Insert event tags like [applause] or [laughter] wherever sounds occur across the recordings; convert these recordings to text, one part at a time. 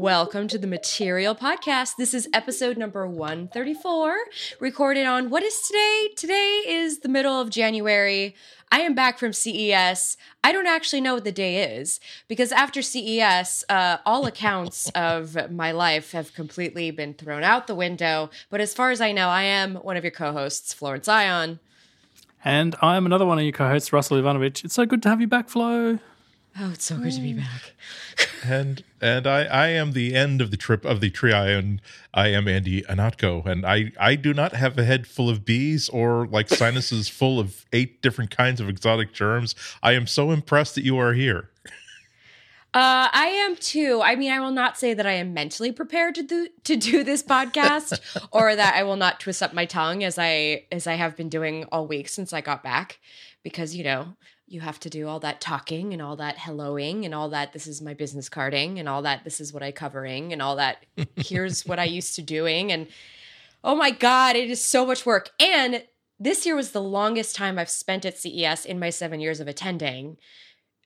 Welcome to the Material Podcast. This is episode number 134, recorded on what is today? Today is the middle of January. I am back from CES. I don't actually know what the day is because after CES, uh, all accounts of my life have completely been thrown out the window. But as far as I know, I am one of your co hosts, Florence Ion. And I am another one of your co hosts, Russell Ivanovic. It's so good to have you back, Flo. Oh, it's so good to be back. [laughs] and and I I am the end of the trip of the trio, and I am Andy Ihnatko, and I I do not have a head full of bees or like sinuses [laughs] full of eight different kinds of exotic germs. I am so impressed that you are here. Uh, I am too. I mean, I will not say that I am mentally prepared to do to do this podcast, [laughs] or that I will not twist up my tongue as I as I have been doing all week since I got back, because you know you have to do all that talking and all that helloing and all that this is my business carding and all that this is what I covering and all that [laughs] here's what I used to doing and oh my god it is so much work. And this year was the longest time I've spent at CES in my 7 years of attending.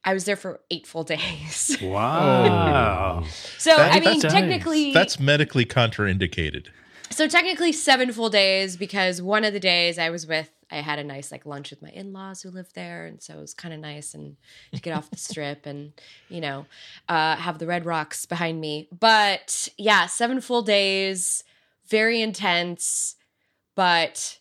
I was there for 8 full [laughs] days. Wow. so That- I mean that's- technically That's medically contraindicated. so technically seven full days because one of the days I was with I had a nice like lunch with my in-laws who live there and so it was kind of nice and to get off the [laughs] strip and you know uh, have the red rocks behind me. But yeah seven full days very intense but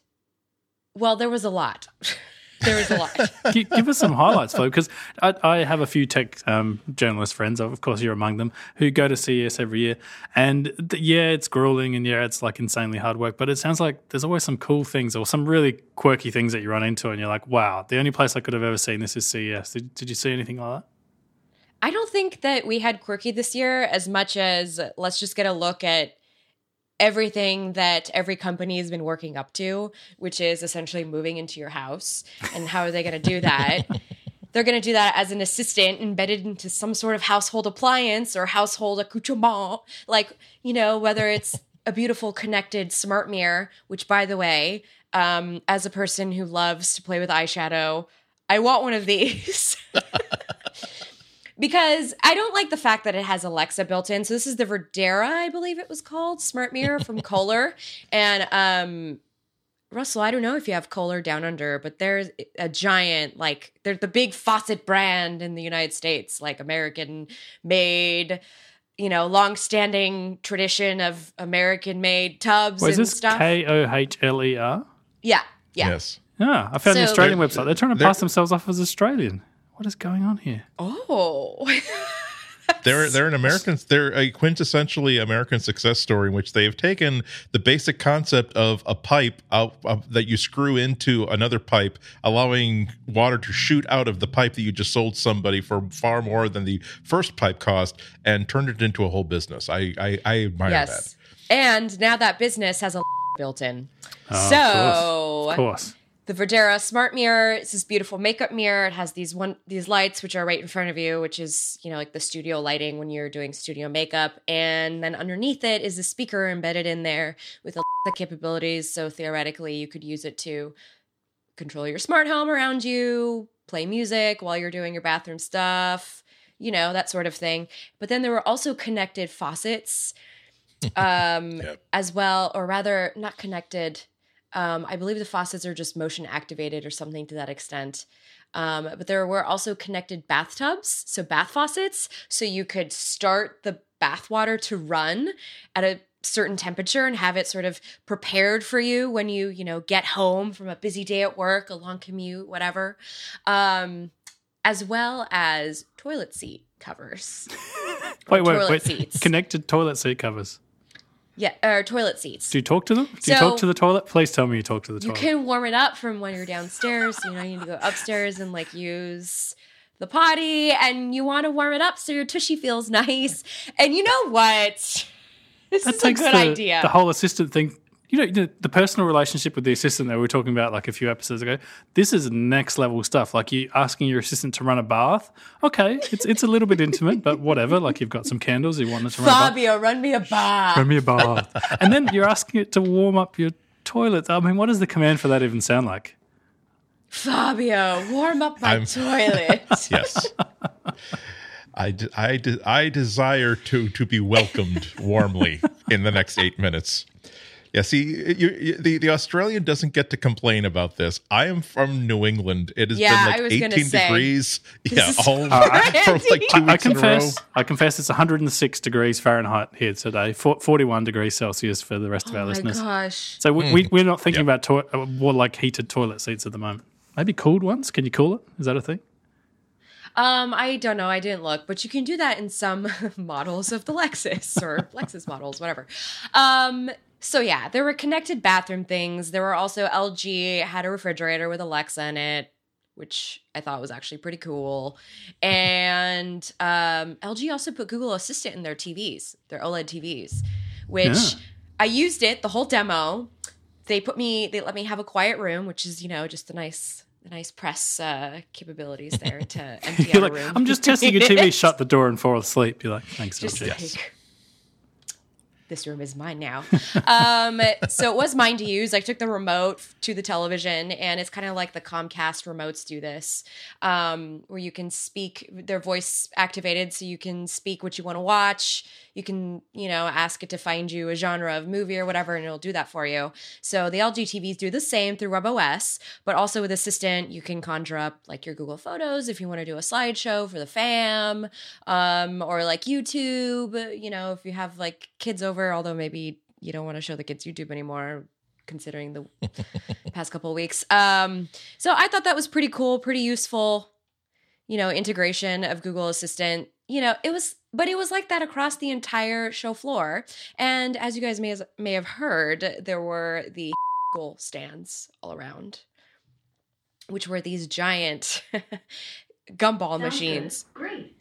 well there was a lot [laughs] there was a lot [laughs] Gi- Give us some highlights, Flo, because I, I have a few tech um, journalist friends, of course you're among them, who go to CES every year. And th- yeah, it's grueling and yeah, it's like insanely hard work, but it sounds like there's always some cool things or some really quirky things that you run into and you're like, wow, the only place I could have ever seen this is CES. Did, did you see anything like that? I don't think that we had quirky this year as much as let's just get a look at everything that every company has been working up to, which is essentially moving into your house. And how are they going to do that? [laughs] They're going to do that as an assistant embedded into some sort of household appliance or household accoutrement. Like, you know, whether it's a beautiful connected smart mirror, which, by the way, um, as a person who loves to play with eyeshadow, I want one of these. [laughs] because I don't like the fact that it has Alexa built in. So this is the Verdera, I believe it was called, smart mirror from [laughs] Kohler. And um Russell, I don't know if you have Kohler down under, but there's a giant like they're the big faucet brand in the United States, like American made, you know, long-standing tradition of American made tubs Well, is and this stuff. K O H L E R? yeah, yeah. Yes. Yeah, I found the Australian website. They're trying to pass themselves off as Australian. What is going on here? Oh. [laughs] They're they're an American. They're a quintessentially American success story in which they have taken the basic concept of a pipe out, of- that you screw into another pipe, allowing water to shoot out of the pipe that you just sold somebody for far more than the first pipe cost, and turned it into a whole business. I I, I admire yes. And now that business has a [laughs] built in. Oh, so of course. Of course. The Verdera smart mirror. It's this beautiful makeup mirror. It has these one these lights which are right in front of you, which is you know like the studio lighting when you're doing studio makeup. And then underneath it is a speaker embedded in there with Alexa capabilities. So theoretically, you could use it to control your smart home around you, play music while you're doing your bathroom stuff, you know that sort of thing. But then there were also connected faucets, [laughs] um, Yep. as well, or rather, not connected. Um, I believe the faucets are just motion activated or something to that extent. Um, but there were also connected bathtubs, so bath faucets, so you could start the bath water to run at a certain temperature and have it sort of prepared for you when you you know get home from a busy day at work, a long commute, whatever. Um, as well as toilet seat covers. [laughs] Wait, wait, wait. seats. Connected toilet seat covers. Yeah, or toilet seats. Do you talk to them? Do you talk to the toilet? Please tell me you talk to the toilet. you can warm it up from when you're downstairs. You know, you need to go upstairs and like use the potty, and you want to warm it up so your tushy feels [laughs] nice. And you know what? This that is a good the, idea. the whole assistant thing. You know, the, the personal relationship with the assistant that we were talking about like a few episodes ago. This is next level stuff. Like you asking your assistant to run a bath. Okay, it's it's a little bit intimate, but whatever. Like you've got some candles, you want it to run a bath. Fabio, run me a bath. Run me a bath, [laughs] and then you're asking it to warm up your toilet. I mean, what does the command for that even sound like? Fabio, warm up my I'm- toilet. [laughs] Yes. I, de- I, de- I desire to to be welcomed warmly in the next eight minutes. Yeah, see, you, you, the the Australian doesn't get to complain about this. I am from New England. It has Yeah, been like gonna 18 say, degrees. Yeah, all [laughs] crazy. for like two I, I weeks in a row. confess, I confess, it's 106 degrees Fahrenheit here today, 41 degrees Celsius for the rest of Oh our my listeners. gosh. So we, we, we're not thinking Yep. about to- uh, more like heated toilet seats at the moment. Maybe cooled ones? Can you cool it? Is that a thing? Um, I don't know. I didn't look, but you can do that in some [laughs] models of the Lexus or Lexus models, whatever. Um, so yeah, there were connected bathroom things. There were also LG had a refrigerator with Alexa in it, which I thought was actually pretty cool. And um, LG also put Google Assistant in their TVs, their OLED TVs, which Yeah. I used it the whole demo. They put me, they let me have a quiet room, which is you know just a nice. The nice press uh, capabilities there to [laughs] empty out like, room. I'm just testing your TV, [laughs] shut the door and fall asleep. You're like, thanks, just LG. like this room is mine now. um, [laughs] so it was mine to use. I took the remote to the television, and it's kind of like the Comcast remotes do this, um, where you can speak. Their voice activated, so you can speak what you want to watch. You can, you know, ask it to find you a genre of movie or whatever, and it'll do that for you. So the LG TVs do the same through WebOS, but also with Assistant, you can conjure up like your Google Photos if you want to do a slideshow for the fam, um, or like YouTube. You know, if you have like kids over, although maybe you don't want to show the kids YouTube anymore. Considering the [laughs] past couple of weeks, um, so I thought that was pretty cool, pretty useful. You know, integration of Google Assistant. You know, it was, but it was like that across the entire show floor. And as you guys may may have heard, there were the Google stands all around, which were these giant [laughs] gumball machines. Great.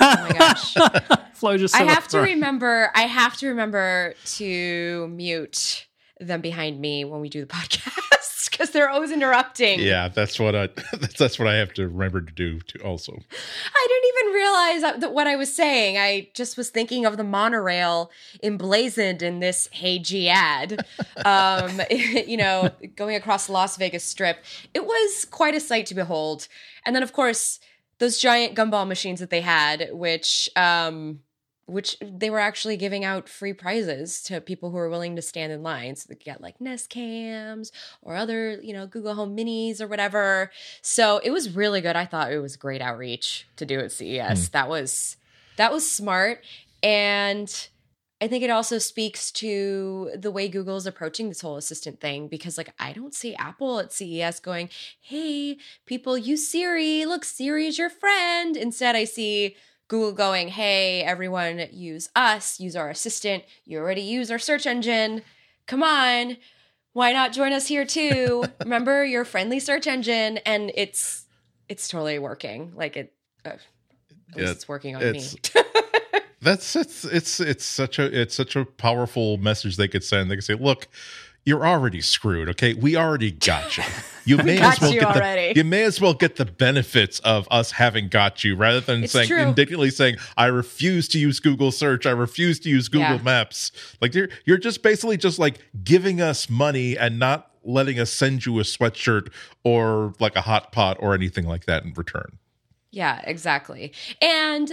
Oh my gosh. [laughs] Flo just I have to Right. remember I have to remember to mute them behind me when we do the podcast [laughs] because they're always interrupting. Yeah, that's what I that's, [laughs] that's what I have to remember to do to also. I didn't even realize that, that what I was saying. I just was thinking of the monorail emblazoned in this Hey G ad, um, you know, going across the Las Vegas Strip. It was quite a sight to behold. And then, of course, those giant gumball machines that they had, which um, which they were actually giving out free prizes to people who were willing to stand in line. So they could get like Nest cams or other, you know, Google Home Minis or whatever. So it was really good. I thought it was great outreach to do at CES. That was that was smart. And I think it also speaks to the way Google is approaching this whole assistant thing because, like, I don't see Apple at CES going, hey, people use Siri. Look, Siri is your friend. Instead, I see Google going, hey, everyone, use us, use our assistant. You already use our search engine. Come on. Why not join us here too? [laughs] Remember your friendly search engine, and it's it's totally working. Like it, uh, at least Yeah, it's working on it's- me. [laughs] That's it's it's it's such a it's such a powerful message they could send. They could say, "Look, you're already screwed. Okay, we already got you. [laughs] You may as well you get already." the you may as well get the benefits of us having got you, rather than It's saying true. indignantly saying, "I refuse to use Google Search. I refuse to use Google Yeah. Maps." Like you're you're just basically just like giving us money and not letting us send you a sweatshirt or like a hot pot or anything like that in return. Yeah, exactly. And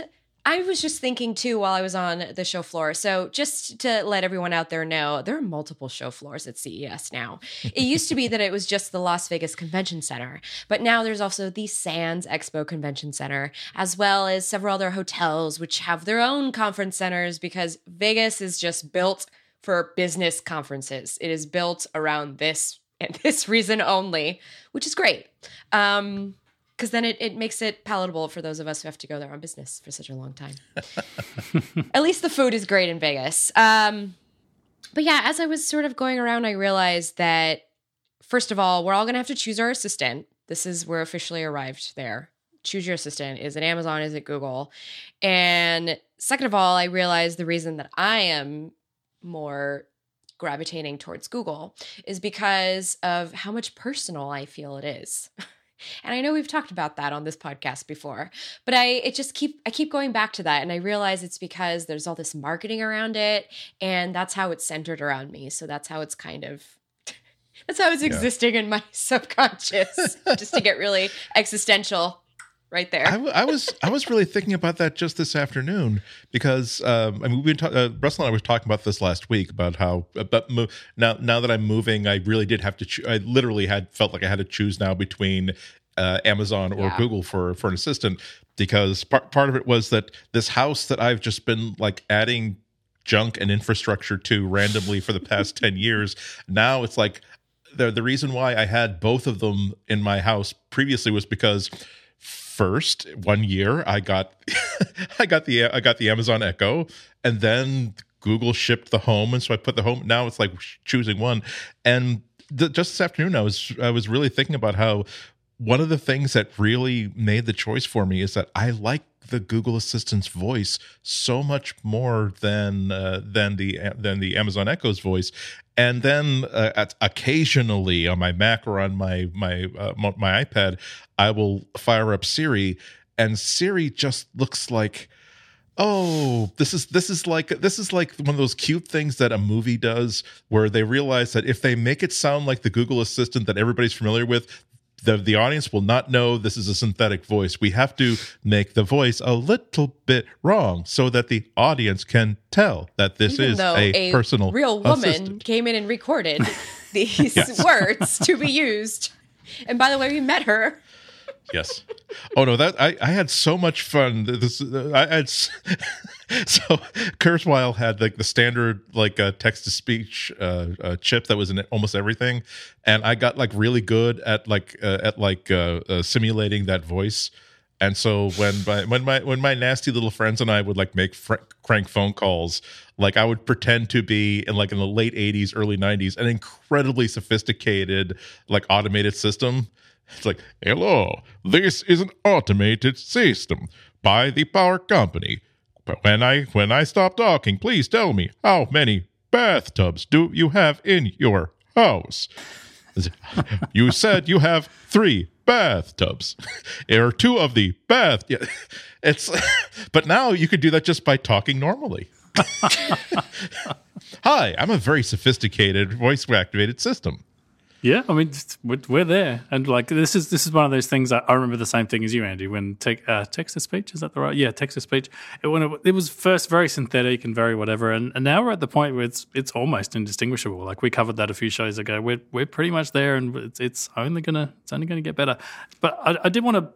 I was just thinking too while I was on the show floor. So, just to let everyone out there know, there are multiple show floors at CES now. It used to be that it was just the Las Vegas Convention Center, but now there's also the Sands Expo Convention Center, as well as several other hotels which have their own conference centers because Vegas is just built for business conferences. It is built around this and [laughs] this reason only, which is great. Um, because then it, it makes it palatable for those of us who have to go there on business for such a long time. [laughs] At least the food is great in Vegas. Um, but yeah, as I was sort of going around, I realized that first of all, we're all going to have to choose our assistant. This is we're officially arrived there. Choose your assistant. Is it Amazon? Is it Google? And second of all, I realized the reason that I am more gravitating towards Google is because of how much personal I feel it is. [laughs] And I know we've talked about that on this podcast before, but I it just keep I keep going back to that and I realize it's because there's all this marketing around it and that's how it's centered around me. So that's how it's kind of [laughs] that's how it's existing in my [laughs] subconscious just to get really existential. Right there. I, w- I was I was really thinking about that just this afternoon because um, I mean we've been ta- uh, Russell and I was talking about this last week about how about mo- now now that I'm moving I really did have to cho- I literally had felt like I had to choose now between uh, Amazon or Yeah. Google for for an assistant because part part of it was that this house that I've just been like adding junk and infrastructure to randomly for the past [laughs] 10 years now it's like the the reason why I had both of them in my house previously was because first one year I got [laughs] I got the I got the Amazon Echo and then Google shipped the home and so I put the home now it's like choosing one. And th- just this afternoon I was I was really thinking about how one of the things that really made the choice for me is that I like the Google Assistant's voice so much more than uh, than the than the Amazon Echo's voice. And then uh, at, occasionally on my Mac or on my my uh, my iPad, I will fire up Siri, and Siri just looks like oh this is this is like this is like one of those cute things that a movie does where they realize that if they make it sound like the google assistant that everybody's familiar with the the audience will not know this is a synthetic voice we have to make the voice a little bit wrong so that the audience can tell that this Even is a, a, personal real woman assistant. came in and recorded [laughs] these words to be used. And by the way, we met her. Yes. Oh no, that I, I had so much fun. This I had [laughs] so Kurzweil had like the standard like uh, text to speech uh, uh, chip that was in almost everything, and I got like really good at like uh, at like uh, uh, simulating that voice. And so when my when my when my nasty little friends and I would like make fr- crank phone calls, like I would pretend to be in like in the late '80s, early '90s, an incredibly sophisticated like automated system. It's like, hello, this is an automated system by the power company. But when I when I stop talking, please tell me how many bathtubs do you have in your house? You said you have three bathtubs. [laughs] or two of the bath. Yeah, [laughs] it's [laughs] but now you could do that just by talking normally. Hi, I'm a very sophisticated voice activated system. Yeah, I mean we're, there, and like this is this is one of those things. I, I remember the same thing as you, Andy. When te- uh, text to speech is that the right? Yeah, text to speech. It, when it, it was first very synthetic and very whatever, and, and now we're at the point where it's it's almost indistinguishable. Like we covered that a few shows ago. We're we're pretty much there, and it's, it's only gonna it's only gonna get better. But I, I did want to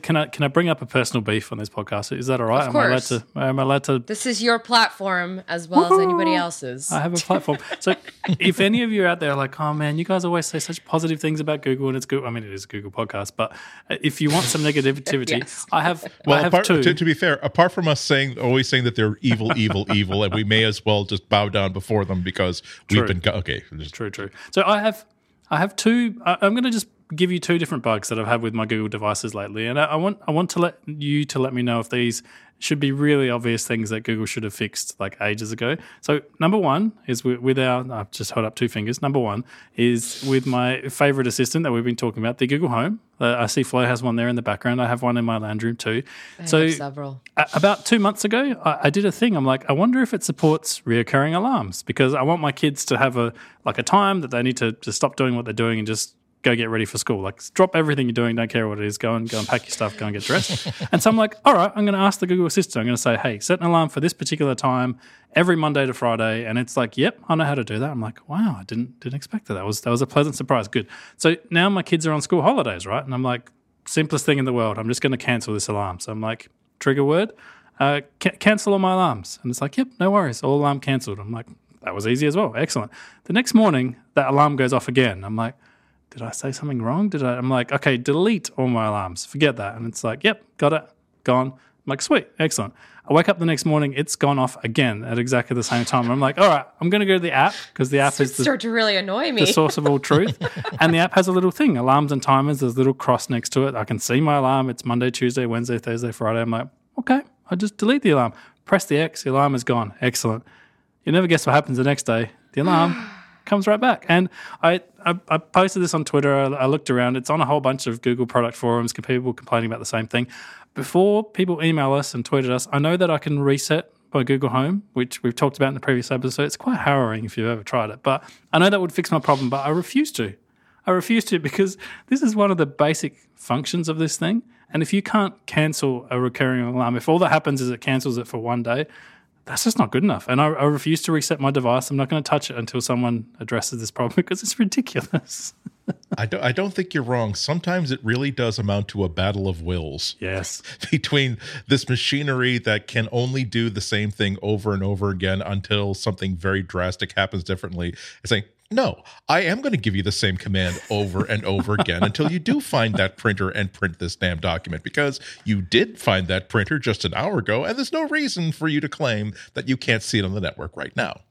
can I can I bring up a personal beef on this podcast? Is that all right? Of Am I allowed course. to? Am I allowed to This is your platform as well as anybody else's. I have a platform. so [laughs] if any of you are out there like, oh man, you guys always say such positive things about Google and it's Google. I mean, it is a Google podcast, but uh, if you want some negativity, [laughs] Yes. I have. Well, I have apart, two. To, to be fair, apart from us saying always saying that they're evil, [laughs] evil, evil, and we may as well just bow down before them because True. we've been go- okay. just- True, true. So I have, I have two. I, I'm going to just give you two different bugs that I've had with my Google devices lately, and I, I want I want to let you to let me know if these should be really obvious things that Google should have fixed like ages ago. So number one is with, with our. I've just held up two fingers. Number one is with my favorite assistant that we've been talking about, the Google Home. Uh, I see Flo has one there in the background. I have one in my lounge room too. I so several. a- about two months ago, I, I did a thing. I'm like, I wonder if it supports reoccurring alarms because I want my kids to have a like a time that they need to, to stop doing what they're doing and just go get ready for school. Like, drop everything you're doing, don't care what it is. Go and go and pack your stuff. Go and get dressed. [laughs] and so I'm like, all right, I'm going to ask the Google Assistant. I'm going to say, hey, set an alarm for this particular time every Monday to Friday. And it's like, yep, I know how to do that. I'm like, wow, I didn't didn't expect that. That was that was a pleasant surprise. Good. So now my kids are on school holidays, right? And I'm like, simplest thing in the world. I'm just going to cancel this alarm. So I'm like, trigger word, uh, ca- cancel all my alarms. And it's like, yep, no worries, all alarm cancelled. I'm like, that was easy as well. Excellent. The next morning, that alarm goes off again. I'm like, did I say something wrong? Did I? I'm like, okay, delete all my alarms. Forget that. And it's like, yep, got it, gone. I'm like, sweet, excellent. I wake up the next morning, it's gone off again at exactly the same time. I'm like, all right, I'm going to go to the app because the app is the, Start to really annoy me. the source of all truth. [laughs] and the app has a little thing, alarms and timers. There's a little cross next to it. I can see my alarm. It's Monday, Tuesday, Wednesday, Thursday, Friday. I'm like, okay, I just delete the alarm. Press the X, the alarm is gone. Excellent. You never guess what happens the next day. The alarm [sighs] [sighs] comes right back. And I, I, I posted this on Twitter. I, I looked around. It's on a whole bunch of Google product forums, people complaining about the same thing. Before people email us and tweet at us, I know that I can reset by Google Home, which we've talked about in the previous episode. It's quite harrowing if you've ever tried it, but I know that would fix my problem, but I refuse to. I refuse to because this is one of the basic functions of this thing. And if you can't cancel a recurring alarm, if all that happens is it cancels it for one day, that's just not good enough. And I, I refuse to reset my device. I'm not going to touch it until someone addresses this problem [laughs] because it's ridiculous. [laughs] I don't, I don't think you're wrong. Sometimes it really does amount to a battle of wills. Yes. [laughs] Between this machinery that can only do the same thing over and over again until something very drastic happens differently. It's saying, no, I am going to give you the same command over and over again until you do find that printer and print this damn document because you did find that printer just an hour ago, and there's no reason for you to claim that you can't see it on the network right now.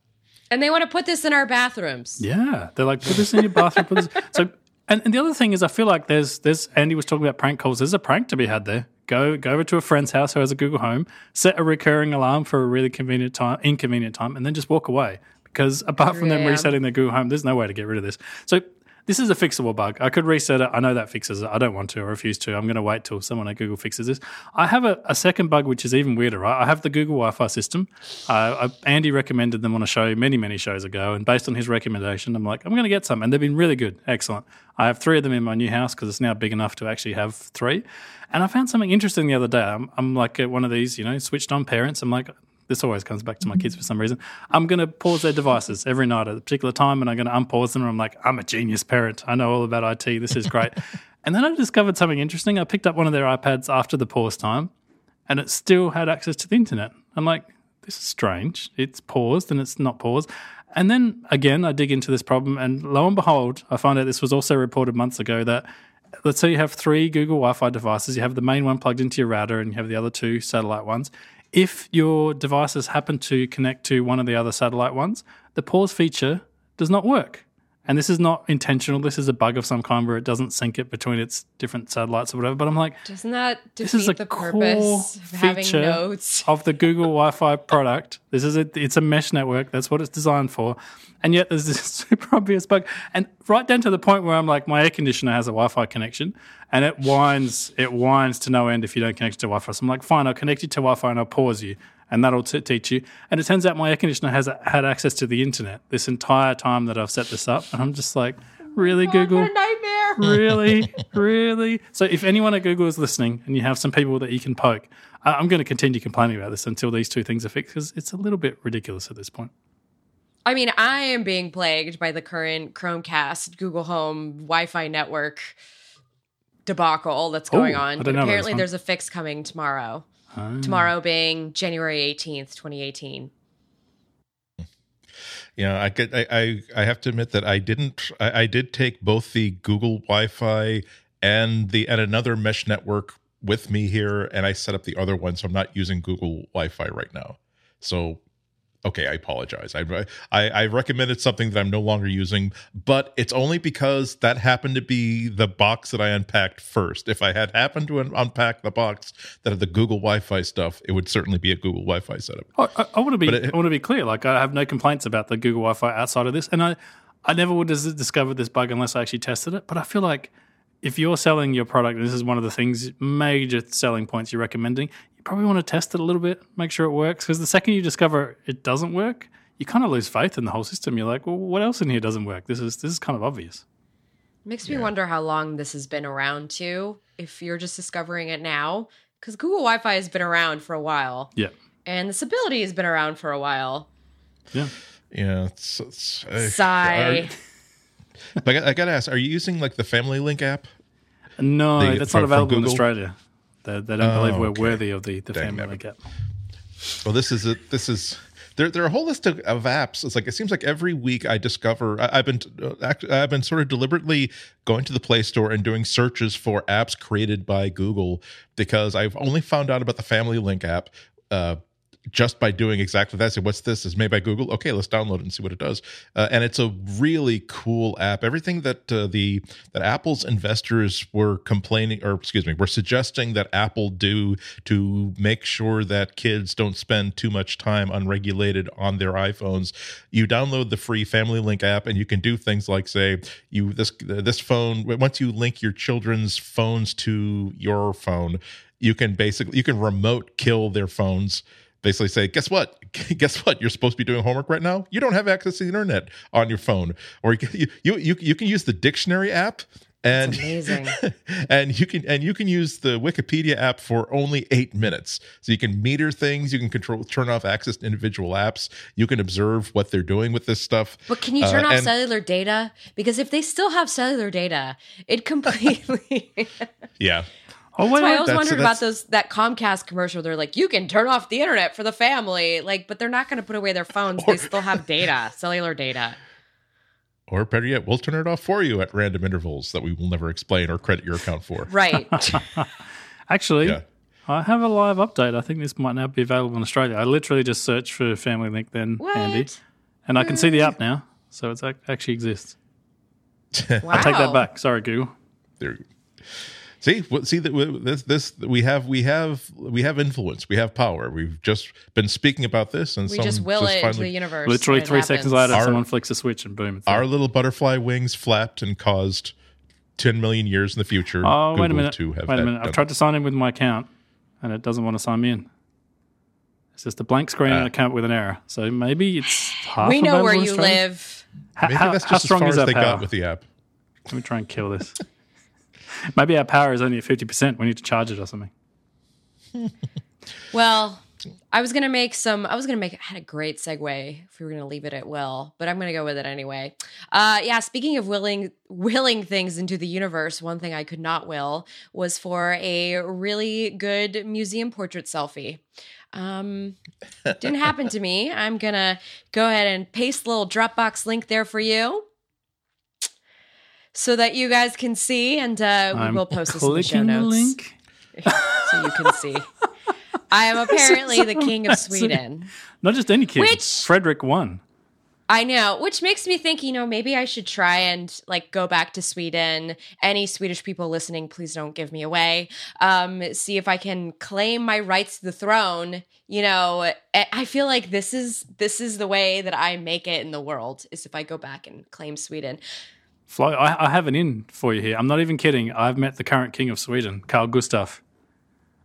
And they want to put this in our bathrooms. Yeah, they're like, put this in your bathroom. Put this. [laughs] So, and, and the other thing is, I feel like there's there's Andy was talking about prank calls. There's a prank to be had there. Go go over to a friend's house who has a Google Home, set a recurring alarm for a really convenient time, inconvenient time, and then just walk away because apart from them Yeah. resetting their Google Home, there's no way to get rid of this. So this is a fixable bug. I could reset it. I know that fixes it. I don't want to. I refuse to. I'm going to wait till someone at Google fixes this. I have a, a second bug which is even weirder. Right? I have the Google Wi-Fi system. Uh, I, Andy recommended them on a show many many shows ago, and based on his recommendation, I'm like, I'm going to get some, and they've been really good, excellent. I have three of them in my new house because it's now big enough to actually have three. And I found something interesting the other day. I'm, I'm like uh, one of these, you know, switched on parents. I'm like, this always comes back to my kids mm-hmm. for some reason. I'm going to pause their devices every night at a particular time and I'm going to unpause them. And I'm like, I'm a genius parent. I know all about IT. This is great. [laughs] and then I discovered something interesting. I picked up one of their iPads after the pause time and it still had access to the internet. I'm like, this is strange. It's paused and it's not paused. And then again, I dig into this problem and lo and behold, I find out this was also reported months ago that let's say you have three Google Wi Fi devices, you have the main one plugged into your router and you have the other two satellite ones. If your devices happen to connect to one of the other satellite ones, the pause feature does not work. And this is not intentional. This is a bug of some kind where it doesn't sync it between its different satellites or whatever. But I'm like, Doesn't that this is a defeat the core of feature notes? [laughs] of the Google Wi-Fi product. This is a it's a mesh network. That's what it's designed for. And yet there's this [laughs] super obvious bug, and right down to the point where I'm like, my air conditioner has a Wi-Fi connection, and it whines it whines to no end if you don't connect it to Wi-Fi. So I'm like, fine, I'll connect you to Wi-Fi and I'll pause you, and that'll t- teach you. And it turns out my air conditioner has had access to the internet this entire time that I've set this up, and I'm just like, really, Google? What a nightmare. [laughs] really, [laughs] really. So, if anyone at Google is listening and you have some people that you can poke, I- I'm going to continue complaining about this until these two things are fixed because it's a little bit ridiculous at this point. I mean, I am being plagued by the current Chromecast, Google Home, Wi-Fi network debacle that's going Oh, I on. But apparently, there's a fix coming tomorrow. Ah. Tomorrow being January 18th, 2018. Yeah, I get. I, I I have to admit that I didn't. I, I did take both the Google Wi-Fi and the and another mesh network with me here, and I set up the other one, so I'm not using Google Wi-Fi right now. So, okay, I apologize. I I, I recommended something that I'm no longer using, but it's only because that happened to be the box that I unpacked first. If I had happened to un- unpack the box that had the Google Wi-Fi stuff, it would certainly be a Google Wi-Fi setup. I, I, I want to be. It- I want to be clear. Like I have no complaints about the Google Wi-Fi outside of this, and I, I never would have discovered this bug unless I actually tested it. But I feel like if you're selling your product, and this is one of the things, major selling points you're recommending, you probably want to test it a little bit, make sure it works. Because the second you discover it doesn't work, you kind of lose faith in the whole system. You're like, well, what else in here doesn't work? This is this is kind of obvious. Makes me wonder how long this has been around too. If you're just discovering it now, because Google Wi-Fi has been around for a while, Yeah, and this ability has been around for a while. yeah. Yeah, it's, it's I- Sigh. are- but I got, I got to ask: Are you using like the Family Link app? No, The- that's from- not available in Australia. They, they don't Oh, believe we're okay. worthy of the, the Dang family link app. Well, this is a, this is there. There are a whole list of, of apps. It's like it seems like every week I discover. I, I've been uh, I've been sort of deliberately going to the Play Store and doing searches for apps created by Google because I've only found out about the Family Link app. Uh, just by doing exactly that. So, what's this? Is made by Google. Okay, let's download it and see what it does. Uh, and it's a really cool app. Everything that uh, the that Apple's investors were complaining, or excuse me, were suggesting that Apple do to make sure that kids don't spend too much time unregulated on their iPhones. You download the free Family Link app, and you can do things like say you this this phone. Once you link your children's phones to your phone, you can basically you can remote kill their phones basically say, guess what? [laughs] guess what? You're supposed to be doing homework right now. You don't have access to the internet on your phone, or you [laughs] you you, you can use the dictionary app and [laughs] and you can and you can use the Wikipedia app for only eight minutes. So you can meter things, you can control, turn off access to individual apps, you can observe what they're doing with this stuff. But can you turn Uh, off and- cellular data? Because if they still have cellular data, it completely. Yeah, Oh wait, That's why I always wondered That's- wondering that's- about those that Comcast commercial. They're like, you can turn off the internet for the family, like, but they're not going to put away their phones. they still have data, [laughs] cellular data. or better yet, we'll turn it off for you at random intervals that we will never explain or credit your account for. [laughs] Right. [laughs] Actually, Yeah. I have a live update. I think this might now be available in Australia. I literally just searched for Family Link then, what? Andy, and I can see the app now. So it's actually exists. Wow. I take that back. Sorry, Google. There. See, what- see see that this this we have we have we have influence. We have power. We've just been speaking about this, and We some just will it to the universe. Literally three seconds later, Our- someone flicks a switch and boom, it's there. our little butterfly wings flapped and caused ten million years in the future. Oh, wait a Google minute. To have Wait a minute. I've tried to sign in with my account and it doesn't want to sign me in. It's just a blank screen and Ah. a account with an error. So maybe it's half We know where you Australia. live. How, Maybe how- that's how just as strong far is as they power? got with the app. Let me try and kill this. [laughs] [laughs] maybe our power is only at 50%. We need to charge it or something. [laughs] Well, I was gonna make some. I was gonna make. I had a great segue if we were gonna leave it at will, but I'm gonna go with it anyway. Uh, yeah. Speaking of willing, willing things into the universe, one thing I could not will was for a really good museum portrait selfie. Um, didn't happen to me. I'm gonna go ahead and paste the little Dropbox link there for you. So that you guys can see, and uh, we I'm will post this in the show notes the link. [laughs] so you can see. I am [laughs] apparently the king of. Sweden. Not just any king. Which- Frederick won. I know, which makes me think, you know, maybe I should try and like go back to Sweden. Any Swedish people listening, please don't give me away. Um, see if I can claim my rights to the throne. You know, I I feel like this is this is the way that I make it in the world is if I go back and claim Sweden. Flo, I, I have an in for you here. I'm not even kidding. I've met the current king of Sweden, Carl Gustaf.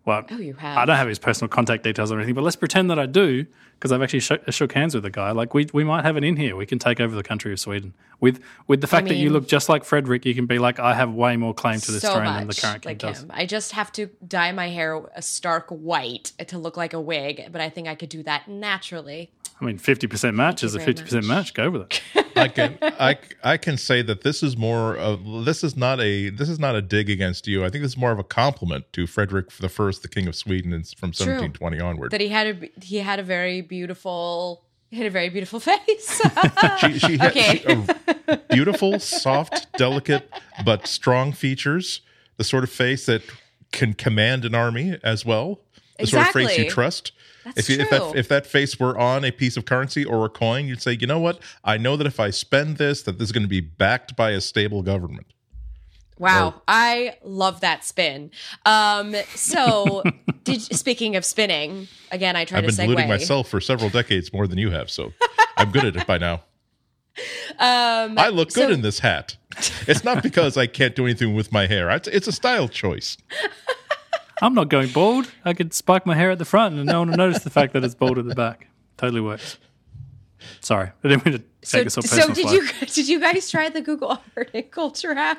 Well, Oh, you have. I don't have his personal contact details or anything, but let's pretend that I do because I've actually shook, shook hands with the guy. Like we we might have an in here. We can take over the country of Sweden with with the fact that you look just like Frederick. You can be like, I have way more claim to this so throne than the current king like does. him. I just have to dye my hair a stark white to look like a wig, but I think I could do that naturally. I mean, fifty percent match is a fifty percent much. match. Go with it. [laughs] I can I I can say that this is more of this is not a this is not a dig against you. I think this is more of a compliment to Frederick the First, the King of Sweden, from 1720 onward. That he had a he had a very beautiful he had a very beautiful [laughs] face. She, she had Okay. she- a beautiful, soft, delicate, but strong features. The sort of face that can command an army as well. The sort of face you trust. That's if you, if that if that face were on a piece of currency or a coin, you'd say, you know what? I know that if I spend this, that this is going to be backed by a stable government. wow, I love that spin. Um, so [laughs] did speaking of spinning again, I tried I've been to segue. deluding myself for several decades more than you have, so I'm good at it by now. [laughs] Um, I look good so- in this hat. It's not because I can't do anything with my hair. It's, it's a style choice. [laughs] I'm not going bald. I could spike my hair at the front and no one will notice the fact that it's bald at the back. Totally works. Sorry, I didn't mean to so, take it so so did you did you guys try the Google Culture app?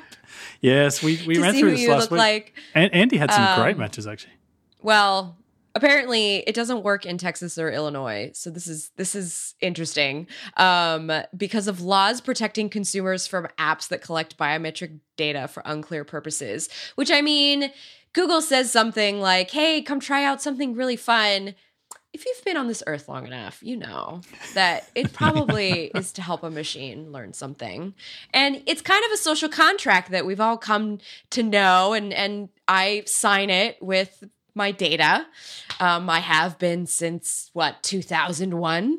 Yes, we, we ran through this you last week. like? and Andy had some great Um, matches actually. Well, apparently it doesn't work in Texas or Illinois. So this is this is interesting. Um, because of laws protecting consumers from apps that collect biometric data for unclear purposes. Which I mean, Google says something like, "Hey, come try out something really fun." If you've been on this earth long enough, you know that it probably [laughs] is to help a machine learn something. And it's kind of a social contract that we've all come to know and and I sign it with my data. Um, I have been since what 2001.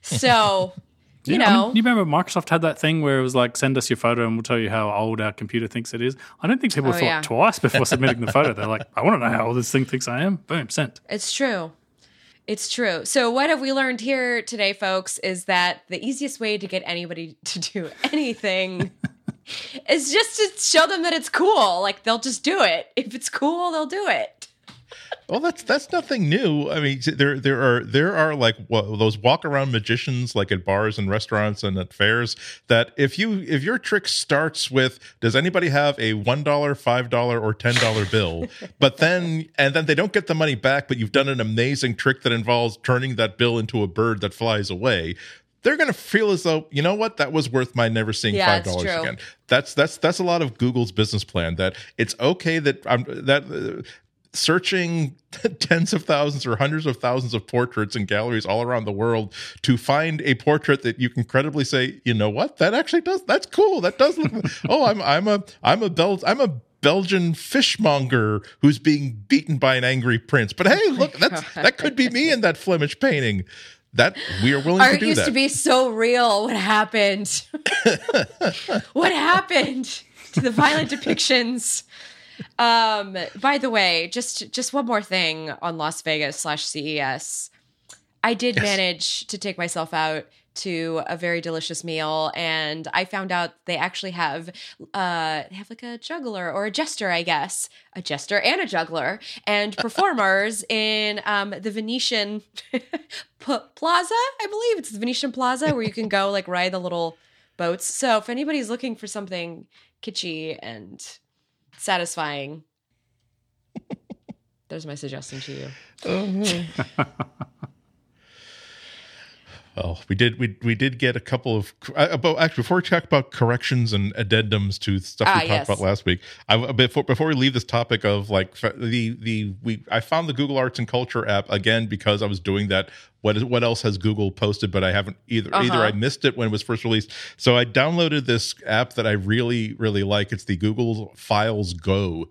So, [laughs] you Yeah, I mean, know, you remember Microsoft had that thing where it was like, send us your photo and we'll tell you how old our computer thinks it is. I don't think people Oh, thought yeah. twice before submitting the photo. They're like, I want to know how old this thing thinks I am. Boom, sent. It's true. It's true. So, what have we learned here today, folks, is that the easiest way to get anybody [laughs] to do anything [laughs] is just to show them that it's cool. Like, they'll just do it. If it's cool, they'll do it. Well, that's that's nothing new. I mean, there there are there are like what, those walk around magicians like at bars and restaurants and at fairs that if you if your trick starts with does anybody have a one dollar, five dollar, or ten dollar bill, [laughs] but then and then they don't get the money back, but you've done an amazing trick that involves turning that bill into a bird that flies away they're going to feel as though you know what that was worth my never seeing Yeah, five dollars again. That's that's that's a lot of Google's business plan. That it's okay that I'm that. Uh, Searching [laughs] tens of thousands or hundreds of thousands of portraits in galleries all around the world to find a portrait that you can credibly say, you know what, that actually does. That's cool. That does look. [laughs] oh, I'm I'm a I'm a Bel I'm a Belgian fishmonger who's being beaten by an angry prince. But hey, oh look, that's that could be me in that Flemish painting. That we are willing to Art do used that. to be so real. What happened? [laughs] what happened to the violent depictions? Um, by the way, just just one more thing on Las Vegas slash CES. I did manage to take myself out to a very delicious meal, and I found out they actually have uh they have like a juggler or a jester, I guess, a jester and a juggler, and [laughs] performers in um the Venetian [laughs] P- Plaza, I believe it's the Venetian Plaza where you can go like ride the little boats. So if anybody's looking for something kitschy and satisfying, [laughs] there's my suggestion to you. Oh, [laughs] Well, we did we we did get a couple of uh, about actually before we talk about corrections and addendums to stuff Ah, we talked yes. about last week. I before before we leave this topic of like the the we I found the Google Arts and Culture app again because I was doing that. What is what else has Google posted? But I haven't either. Either Uh-huh. I missed it when it was first released. So I downloaded this app that I really really like. It's the Google Files Go.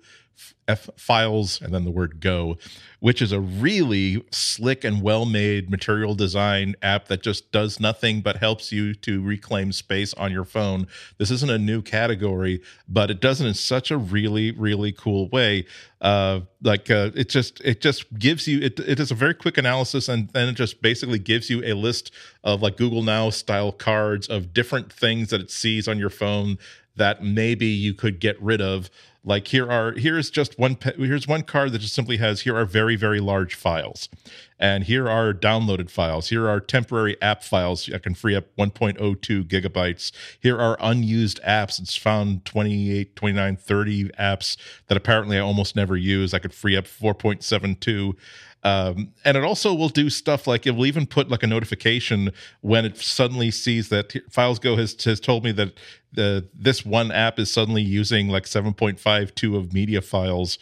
F files and then the word go, which is a really slick and well made material design app that just does nothing but helps you to reclaim space on your phone. This isn't a new category, but it does it in such a really, really cool way. Uh, like uh, it just it just gives you it, it is a very quick analysis and then it just basically gives you a list of like Google Now style cards of different things that it sees on your phone that maybe you could get rid of like here are here's just one here's one card that just simply has here are very very large files. And here are downloaded files. Here are temporary app files. I can free up 1.02 gigabytes. Here are unused apps. It's found 28 29 30 apps that apparently i almost never use. I could free up 4.72 um, and it also will do stuff like it will even put like a notification when it suddenly sees that FilesGo has has told me that the this one app is suddenly using like 7.52 of media files.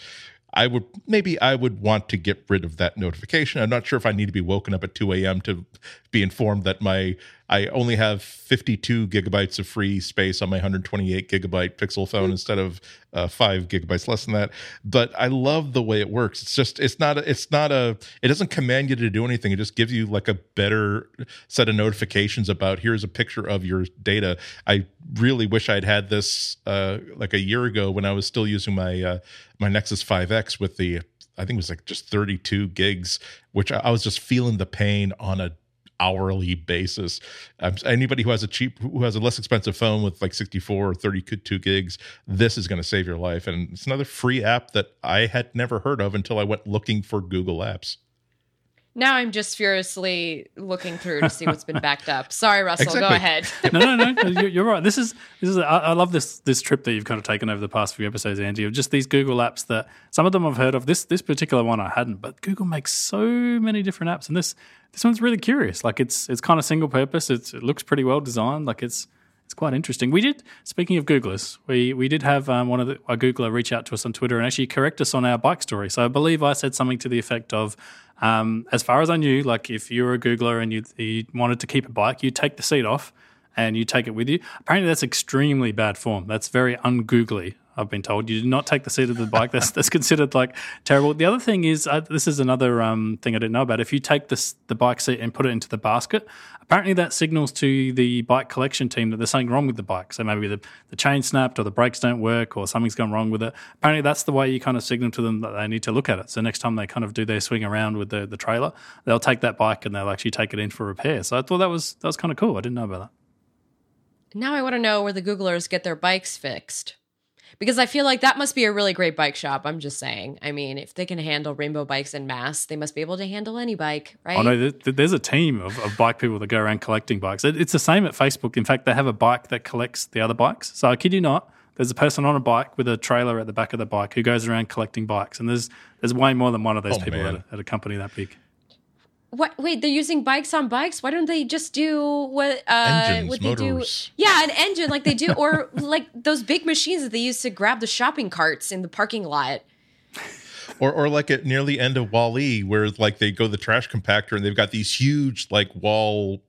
I would maybe I would want to get rid of that notification. I'm not sure if I need to be woken up at 2 a.m. to be informed that my I only have 52 gigabytes of free space on my 128 gigabyte Pixel phone instead of uh, five gigabytes less than that. But I love the way it works. It's just it's not a, it's not a it doesn't command you to do anything. It just gives you like a better set of notifications about here's a picture of your data. I really wish I'd had this uh, like a year ago when I was still using my uh, my Nexus 5X with the I think it was like just 32 gigs, which I was just feeling the pain on a hourly basis. Um, anybody who has a cheap, who has a less expensive phone with like 64 or 32 gigs, this is going to save your life. And it's another free app that I had never heard of until I went looking for Google Apps. Now I'm just furiously looking through to see what's been backed up. Sorry, Russell. Go ahead. [laughs] no, no, no. You're, you're right. This is this is. I, I love this this trip that you've kind of taken over the past few episodes, Andy. Of just these Google apps that some of them I've heard of. This this particular one I hadn't, but Google makes so many different apps, and this this one's really curious. Like it's it's kind of single purpose. It's, it looks pretty well designed. Like it's it's quite interesting. We did speaking of Googlers, we we did have um, one of the, a Googler reach out to us on Twitter and actually correct us on our bike story. So I believe I said something to the effect of. Um, as far as I knew, like if you were a Googler and you, you wanted to keep a bike, you take the seat off and you take it with you. Apparently, that's extremely bad form. That's very ungoogly. I've been told you do not take the seat of the bike. That's that's considered like terrible. The other thing is, uh, this is another um, thing I didn't know about. If you take this the bike seat and put it into the basket, apparently that signals to the bike collection team that there's something wrong with the bike. So maybe the, the chain snapped or the brakes don't work or something's gone wrong with it. Apparently that's the way you kind of signal to them that they need to look at it. So next time they kind of do their swing around with the, the trailer, they'll take that bike and they'll actually take it in for repair. So I thought that was that was kind of cool. I didn't know about that. Now I want to know where the Googlers get their bikes fixed. Because I feel like that must be a really great bike shop. I'm just saying. I mean, if they can handle rainbow bikes in mass, they must be able to handle any bike, right? Oh no, there's a team of, of bike people that go around collecting bikes. It, it's the same at Facebook. In fact, they have a bike that collects the other bikes. So I kid you not, there's a person on a bike with a trailer at the back of the bike who goes around collecting bikes, and there's there's way more than one of those Oh, people at a, at a company that big. What? Wait, they're using bikes on bikes. Why don't they just do what? Uh, Engines, what they motors. do? Yeah, an engine like they do, or like those big machines that they use to grab the shopping carts in the parking lot. Or, or like at near the end of Wall-E, where like they go the trash compactor and they've got these huge like wall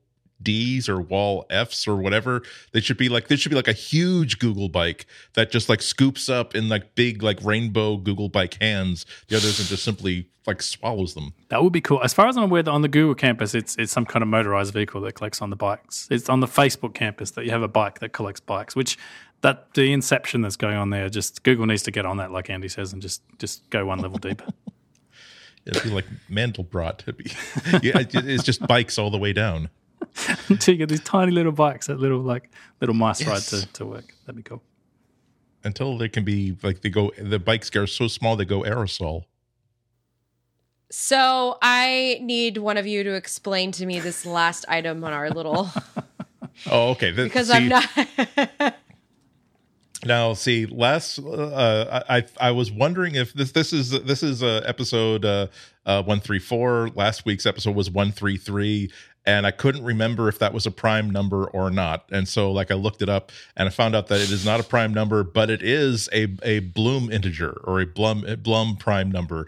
D's or wall F's or whatever. They should be like there should be like a huge Google bike that just like scoops up in like big like rainbow Google bike hands. The others and just simply like swallows them. That would be cool. As far as I'm aware, on the Google campus, it's it's some kind of motorized vehicle that collects on the bikes. It's on the Facebook campus that you have a bike that collects bikes, which that the inception that's going on there. Just Google needs to get on that, like Andy says, and just just go one level [laughs] deeper. It'd be like Mandelbrot. It'd be, [laughs] yeah, it's just bikes all the way down. [laughs] Until you get these tiny little bikes, that little like little mice Yes. ride to, to work. That'd be cool. Until they can be like they go the bikes are so small they go aerosol. So I need one of you to explain to me this last item on our little [laughs] Oh, okay. Then- because see- I'm not. [laughs] Now, see, last uh, I I was wondering if this this is this is uh, episode uh, uh, one three four. Last week's episode was one three three, and I couldn't remember if that was a prime number or not. And so, like, I looked it up, and I found out that it is not a prime number, but it is a a Blum integer or a Blum Blum prime number.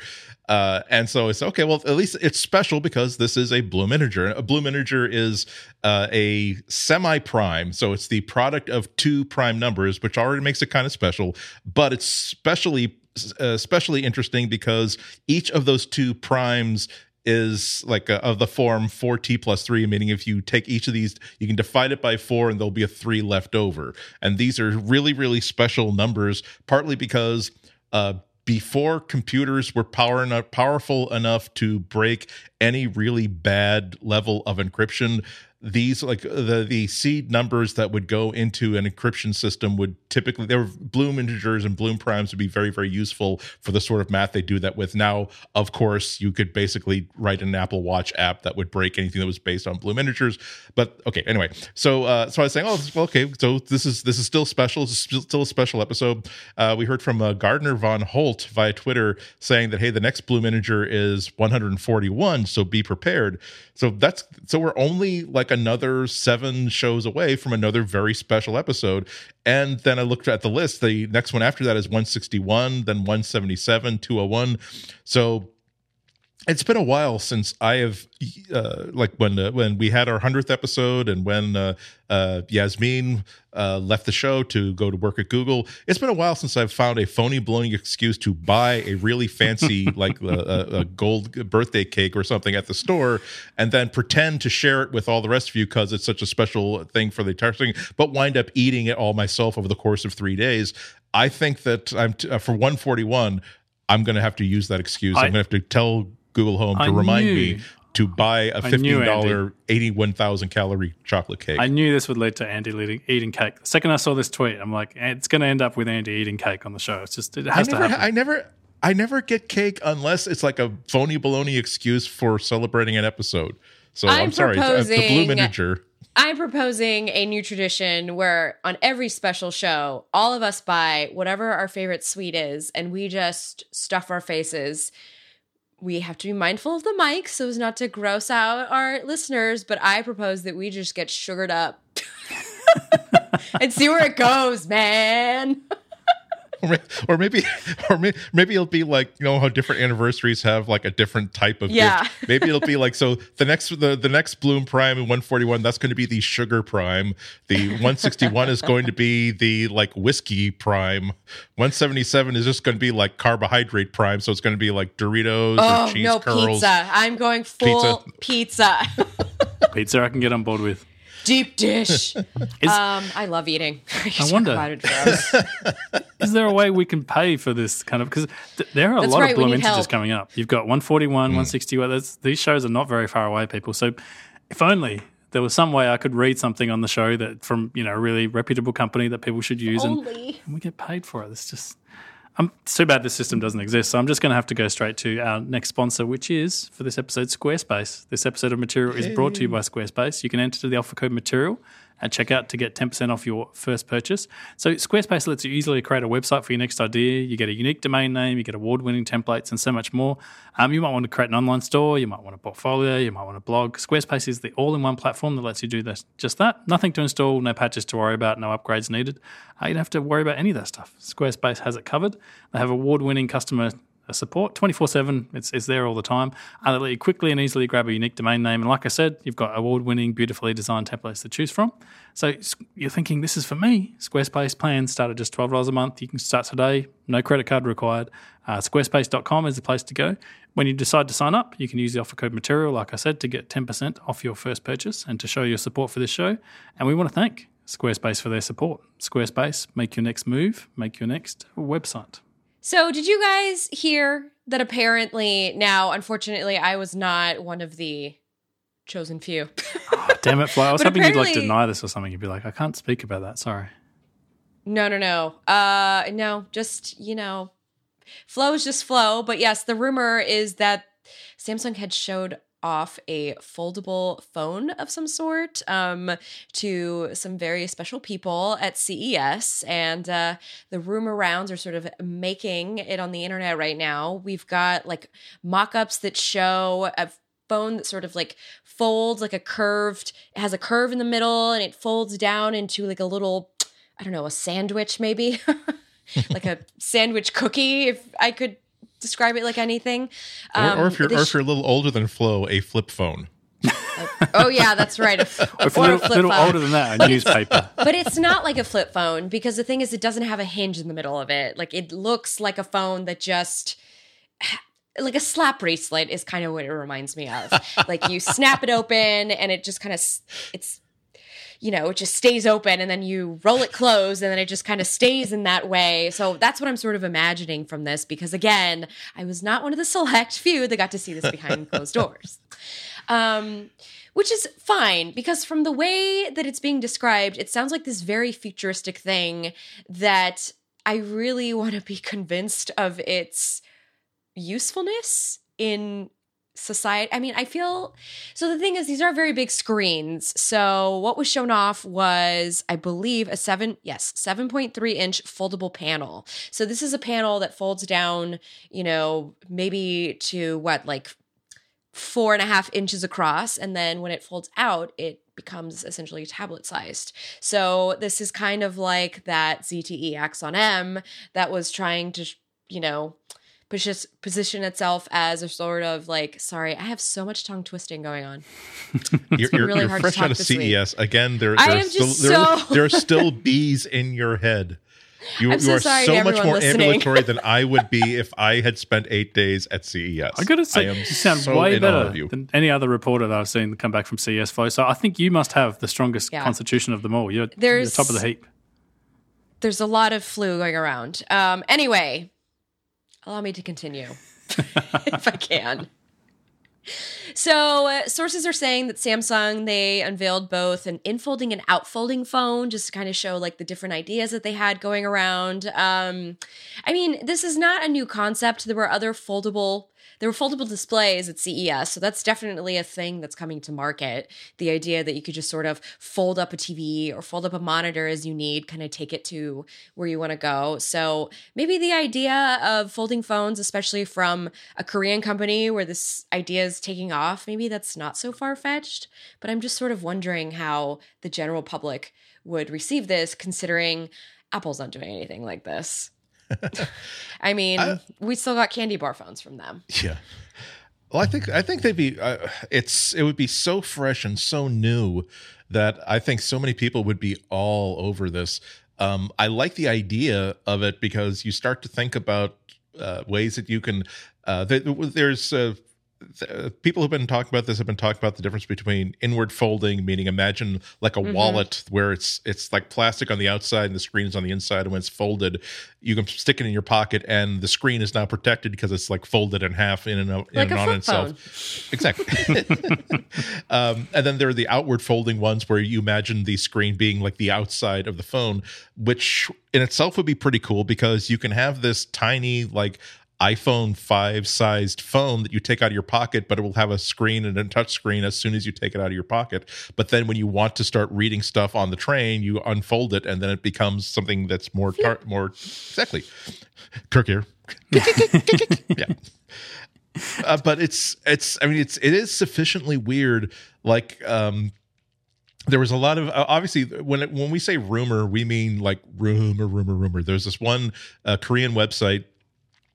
Uh, and so it's okay. Well, at least it's special because this is a Blum integer. A Blum integer is uh, a semi-prime, so it's the product of two prime numbers, which already makes it kind of special. But it's especially uh, especially interesting because each of those two primes is like a, of the form 4t plus 3 meaning if you take each of these you can divide it by 4 and there'll be a 3 left over. And these are really really special numbers partly because uh before computers were power enough, powerful enough to break any really bad level of encryption these like the the seed numbers that would go into an encryption system would typically they were Blum integers and Blum primes would be very very useful for the sort of math they do that with. Now of course you could basically write an apple watch app that would break anything that was based on Blum integers but okay anyway. So uh so i was saying oh well, okay so this is this is still special still- still a special episode. Uh we heard from uh, gardner von holt via twitter saying that hey the next Blum integer is 141 so be prepared. So that's so we're only like another seven shows away from another very special episode. And then i looked at the list. The next one after that is 161 then 177 201 so it's been a while since I have, uh, like when uh, when we had our hundredth episode, and when uh, uh, Yasmine uh, left the show to go to work at Google. It's been a while since I've found a phony blowing excuse to buy a really fancy, [laughs] like a, gold birthday cake or something at the store, and then pretend to share it with all the rest of you because it's such a special thing for the entire thing, but wind up eating it all myself over the course of three days. I think that I'm t- uh, for 141. I'm going to have to use that excuse. I- I'm going to have to tell Google Home to I remind knew- me to buy a fifteen dollar eighty one thousand calorie chocolate cake. I knew this would lead to Andy eating, eating cake. The second I saw this tweet, I'm like, "Eh, it's going to end up with Andy eating cake on the show. It's just it I has to never, happen. I never, I never get cake unless it's like a phony baloney excuse for celebrating an episode. So I'm, I'm sorry, uh, the blue proposing- integer. I'm proposing a new tradition where on every special show, all of us buy whatever our favorite sweet is and we just stuff our faces. We have to be mindful of the mic so as not to gross out our listeners, but I propose that we just get sugared up [laughs] and see where it goes, man. [laughs] Or may- or maybe, [laughs] or maybe it'll be like you know how different anniversaries have like a different type of Yeah. gift. [laughs] Maybe it'll be like so the next the the next Blum Prime in 141 that's going to be the sugar prime. The 161 is going to be the like whiskey prime. 177 is just going to be like carbohydrate prime. So it's going to be like Doritos Oh, or cheese no, curls. pizza. I'm going full pizza. Pizza, [laughs] I can get on board with. Deep dish. [laughs] Is- um, I love eating. [laughs] I, I wonder. About it for us. [laughs] Is there a way we can pay for this kind of? Because th- there are a That's lot right, of we Blum integers help. coming up. You've got 141, 161. That's, these shows are not very far away, people. So if only there was some way I could read something on the show that from you know a really reputable company that people should use, and, Only. and we get paid for it. It's just. Um, it's too bad this system doesn't exist. So I'm just going to have to go straight to our next sponsor, which is for this episode, Squarespace. This episode of Material is brought to you by Squarespace. You can enter the offer code Material at checkout to get 10% off your first purchase. So Squarespace lets you easily create a website for your next idea. You get a unique domain name, you get award-winning templates, and so much more. Um, you might want to create an online store, you might want a portfolio, you might want a blog. Squarespace is the all-in-one platform that lets you do this, just that. Nothing to install, no patches to worry about, no upgrades needed. Uh, you don't have to worry about any of that stuff. Squarespace has it covered. They have award-winning customer uh, support. 24 7 it's, there all the time. Uh, they let you quickly and easily grab a unique domain name. And like i said you've got award-winning beautifully designed templates to choose from. So you're thinking this is for me. Squarespace plans start at just $12 a month. You can start today. No credit card required. Uh, squarespace.com is the place to go. When you decide to sign up you can use the offer code material like i said to get 10% off your first purchase and to show your support for this show. And we want to thank squarespace for their support. Squarespace make your next move make your next website So, did you guys hear that apparently now, unfortunately, I was not one of the chosen few. [laughs] Damn it, Flo. I was But hoping you'd like deny this or something. You'd be like, I can't speak about that. Sorry. no, no, no. Uh no, just, you know, Flo is just Flo, but yes, the rumor is that Samsung had showed off a foldable phone of some sort um, to some very special people at CES. And uh, the rumor rounds are sort of making it on the internet right now. We've got like mock ups that show a phone that sort of like folds like a curved, it has a curve in the middle and it folds down into like a little, I don't know, a sandwich maybe. [laughs] like a sandwich cookie, if I could describe it like anything. Or, or Um, if you're or if you're a little older than Flo, a flip phone. [laughs] oh yeah, that's right. A, f- [laughs] Or if or you're a a little, flip little phone. older than that, a [laughs] newspaper. But it's not like a flip phone because the thing is, it doesn't have a hinge in the middle of it. Like it looks like a phone that just. [sighs] Like a slap bracelet is kind of what it reminds me of. like you snap it open and it just kind of it's you know, it just stays open and then you roll it closed and then it just kind of stays in that way. So that's what I'm sort of imagining from this because again, I was not one of the select few that got to see this behind [laughs] closed doors. Um, which is fine because from the way that it's being described, it sounds like this very futuristic thing that I really want to be convinced of its usefulness in society. I mean, I feel so the thing is these are very big screens. So what was shown off was I believe a 7 yes, 7.3 inch foldable panel. So this is a panel that folds down, you know, maybe to what like four and a half inches across and then when it folds out it becomes essentially tablet sized so this is kind of like that ZTE Axon M that was trying to you know position itself as a sort of like sorry i have so much tongue twisting going on [laughs] You're, you're, really you're hard to fresh talk out of this week. CES again. There, I there are am still just there, so- there are [laughs] still bees in your head. You, I'm so are sorry so to much more listening. ambulatory than I [laughs] would be if I had spent eight days at CES. I got to say, am you sound so way better than any other reporter that I've seen come back from CES Flo. So I think you must have the strongest Yeah. constitution of them all. You're, you're There's- top of the heap. there's a lot of flu going around um anyway allow me to continue [laughs] if i can So, uh, sources are saying that Samsung they unveiled both an infolding and outfolding phone, just to kind of show like the different ideas that they had going around. Um, I mean, this is not a new concept. There were other foldable. There were foldable displays at CES, so that's definitely a thing that's coming to market. The idea that you could just sort of fold up a TV or fold up a monitor as you need, kind of take it to where you want to go. So maybe the idea of folding phones, especially from a Korean company where this idea is taking off, maybe that's not so far fetched. But I'm just sort of wondering how the general public would receive this, considering Apple's not doing anything like this. I mean, we still got candy bar phones from them. Yeah. Well, I think I think they'd be. Uh, it's it would be so fresh and so new that I think so many people would be all over this. Um, I like the idea of it because you start to think about uh, ways that you can. Uh, there, there's uh, th- people who've been talking about this have been talking about the difference between inward folding, meaning imagine like a Mm-hmm. wallet where it's it's like plastic on the outside and the screen is on the inside, and when it's folded, you can stick it in your pocket, and the screen is now protected because it's like folded in half in and, in Like and on flip itself. Exactly. [laughs] um, and then there are the outward folding ones where you imagine the screen being like the outside of the phone, which in itself would be pretty cool because you can have this tiny like iPhone 5 sized phone that you take out of your pocket, but it will have a screen and a touch screen as soon as you take it out of your pocket. But then when you want to start reading stuff on the train, you unfold it and then it becomes something that's more, tar- more exactly. Kirk here. [laughs] yeah. Uh, but it's it's I mean it's it is sufficiently weird like um there was a lot of uh, obviously when it, when we say rumor we mean like rumor rumor rumor there's this one uh, Korean website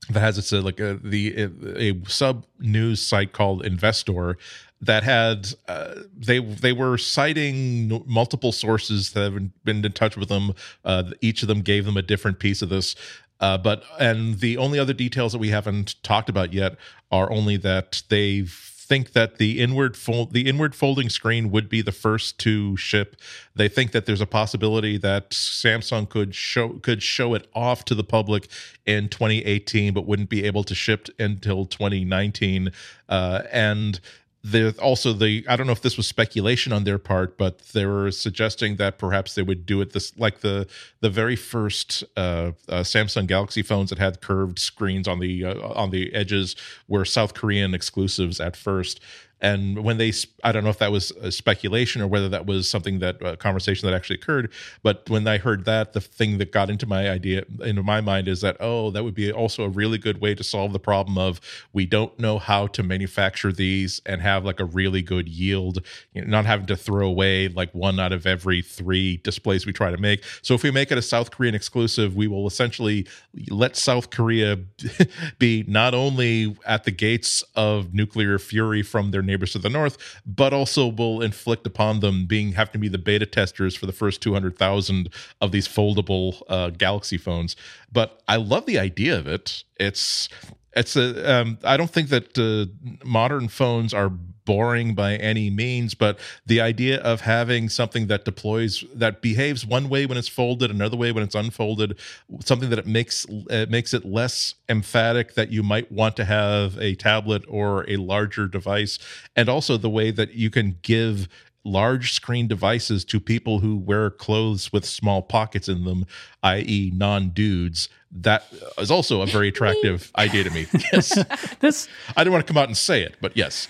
that has it's a, like a the a, sub news site called Investor that had uh, they they were citing multiple sources that have been in touch with them. Uh, each of them gave them a different piece of this. Uh, but and the only other details that we haven't talked about yet are only that they think that the inward fold the inward folding screen would be the first to ship. They think that there's a possibility that Samsung could show could show it off to the public in 2018, but wouldn't be able to ship until 2019. Uh, and there's also the I don't know if this was speculation on their part, but they were suggesting that perhaps they would do it this like the the very first uh, uh, Samsung Galaxy phones that had curved screens on the uh, on the edges were South Korean exclusives at first. And when they, I don't know if that was a speculation or whether that was something that a conversation that actually occurred. But when I heard that, the thing that got into my idea, into my mind, is that oh, that would be also a really good way to solve the problem of we don't know how to manufacture these and have like a really good yield, you know, not having to throw away like one out of every three displays we try to make. So if we make it a South Korean exclusive, we will essentially let South Korea [laughs] be not only at the gates of nuclear fury from their neighbors to the north, but also will inflict upon them being have to be the beta testers for the first 200,000 of these foldable uh, Galaxy phones. But I love the idea of it. It's it's a um, I don't think that uh, modern phones are boring by any means, but the idea of having something that deploys that behaves one way when it's folded, another way when it's unfolded, something that it makes it makes it less emphatic that you might want to have a tablet or a larger device, and also the way that you can give large screen devices to people who wear clothes with small pockets in them, i.e., non dudes. That is also a very attractive [laughs] idea to me. Yes. [laughs] This I don't want to come out and say it, but yes.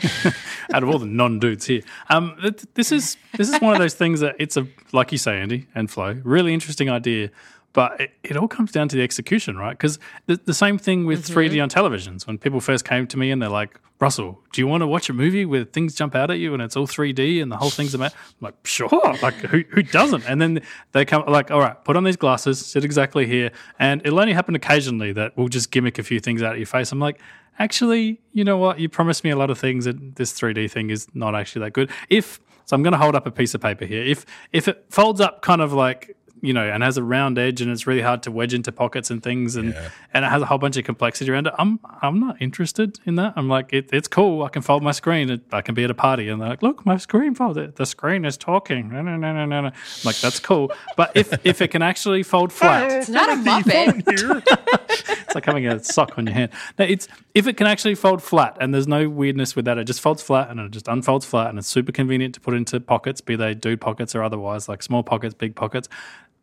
[laughs] out of all the non dudes here, um, th- this is this is one of those things that it's a like you say, Andy and Flo, really interesting idea. But it, it all comes down to the execution, right? Because the, the same thing with mm-hmm. 3D on televisions. When people first came to me and they're like, Russell, do you want to watch a movie where things jump out at you and it's all 3D and the whole thing's about? I'm like, sure. Like, who, who doesn't? And then they come, like, all right, put on these glasses, sit exactly here. And it'll only happen occasionally that we'll just gimmick a few things out of your face. I'm like, actually, you know what? You promised me a lot of things, and this 3D thing is not actually that good. If so, I'm going to hold up a piece of paper here. If if it folds up kind of like you know and has a round edge and it's really hard to wedge into pockets and things and and it has a whole bunch of complexity around it, I'm I'm not interested in that. I'm like, it, it's cool. I can fold my screen. I can be at a party and they're like, look, my screen folded. The screen is talking. No, no, no, no, no. no. I'm like, that's cool. But if [laughs] if it can actually fold flat, It's not a [laughs] muppet. it's like having a sock on your hand. No, it's if it can actually fold flat and there's no weirdness with that, it just folds flat and it just unfolds flat and it's super convenient to put into pockets, be they dude pockets or otherwise, like small pockets, big pockets.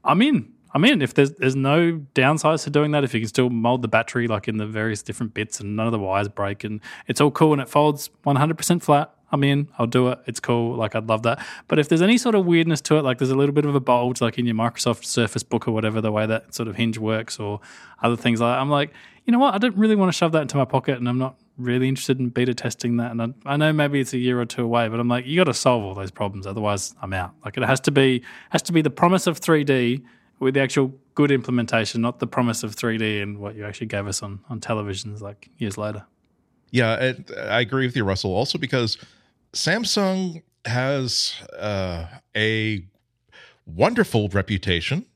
I'm in. I'm in. If there's there's no downsides to doing that, if you can still mold the battery like in the various different bits and none of the wires break and it's all cool and it folds 100% flat, I'm in. I'll do it. It's cool. Like I'd love that. But if there's any sort of weirdness to it, like there's a little bit of a bulge, like in your Microsoft Surface Book or whatever, the way that sort of hinge works, or other things like, that, I'm like, you know what? I don't really want to shove that into my pocket, and I'm not really interested in beta testing that. And I, I know maybe it's a year or two away, but I'm like, you got to solve all those problems, otherwise I'm out. Like it has to be has to be the promise of 3D with the actual good implementation, not the promise of 3D and what you actually gave us on on televisions like years later. Yeah, it, I agree with you, Russell. Also, because Samsung has uh, a wonderful reputation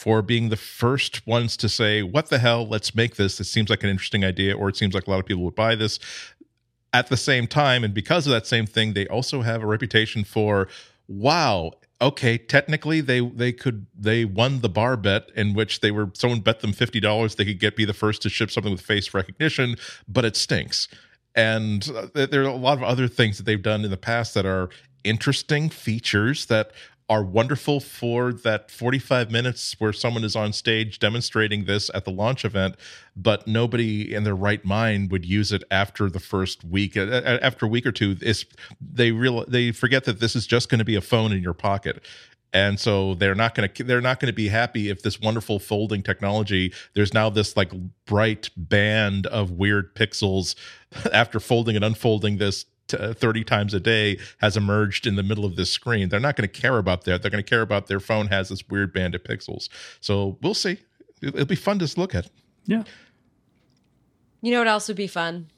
for being the first ones to say, "What the hell? Let's make this. It seems like an interesting idea, or it seems like a lot of people would buy this." at the same time, and because of that same thing, they also have a reputation for wow. Okay, technically they they could they won the bar bet in which they were someone bet them fifty dollars they could get be the first to ship something with face recognition, but it stinks. And uh, there are a lot of other things that they've done in the past that are interesting features that are wonderful for that 45 minutes where someone is on stage demonstrating this at the launch event but nobody in their right mind would use it after the first week uh, uh, after a week or two. They real they forget that this is just going to be a phone in your pocket. And so they're not going to they're not going to be happy if this wonderful folding technology there's now this like bright band of weird pixels [laughs] after folding and unfolding this Uh, 30 times a day has emerged in the middle of this screen. They're not going to care about that. They're going to care about their phone has this weird band of pixels. So we'll see. It'll be fun to look at. Yeah. You know what else would be fun?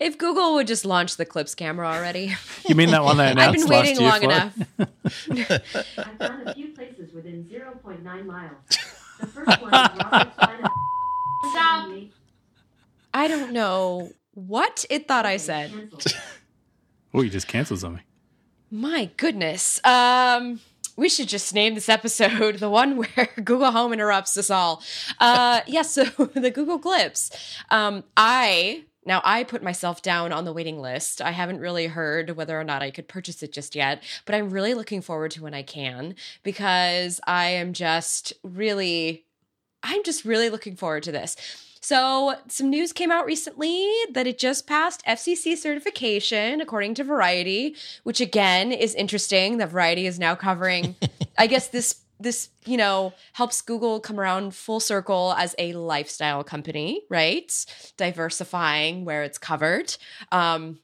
If Google would just launch the Clips camera already. You mean that one they [laughs] announced [laughs] I've been waiting long enough. I found a few places within 0.9 miles. The first one is Robert's Planet. [laughs] Stop. I don't know what it thought I said. [laughs] Oh, you just canceled something. My goodness. Um, we should just name this episode [laughs] the one where [laughs] Google Home interrupts us all. Uh, yes, yeah, so the Google Clips. Um, I now I put myself down on the waiting list. I haven't really heard whether or not I could purchase it just yet, but I'm really looking forward to when I can because I am just really I'm just really looking forward to this. So, some news came out recently that it just passed FCC certification, according to Variety, which again is interesting. That Variety is now covering, [laughs] I guess this this you know helps Google come around full circle as a lifestyle company, right? Diversifying where it's covered. Um,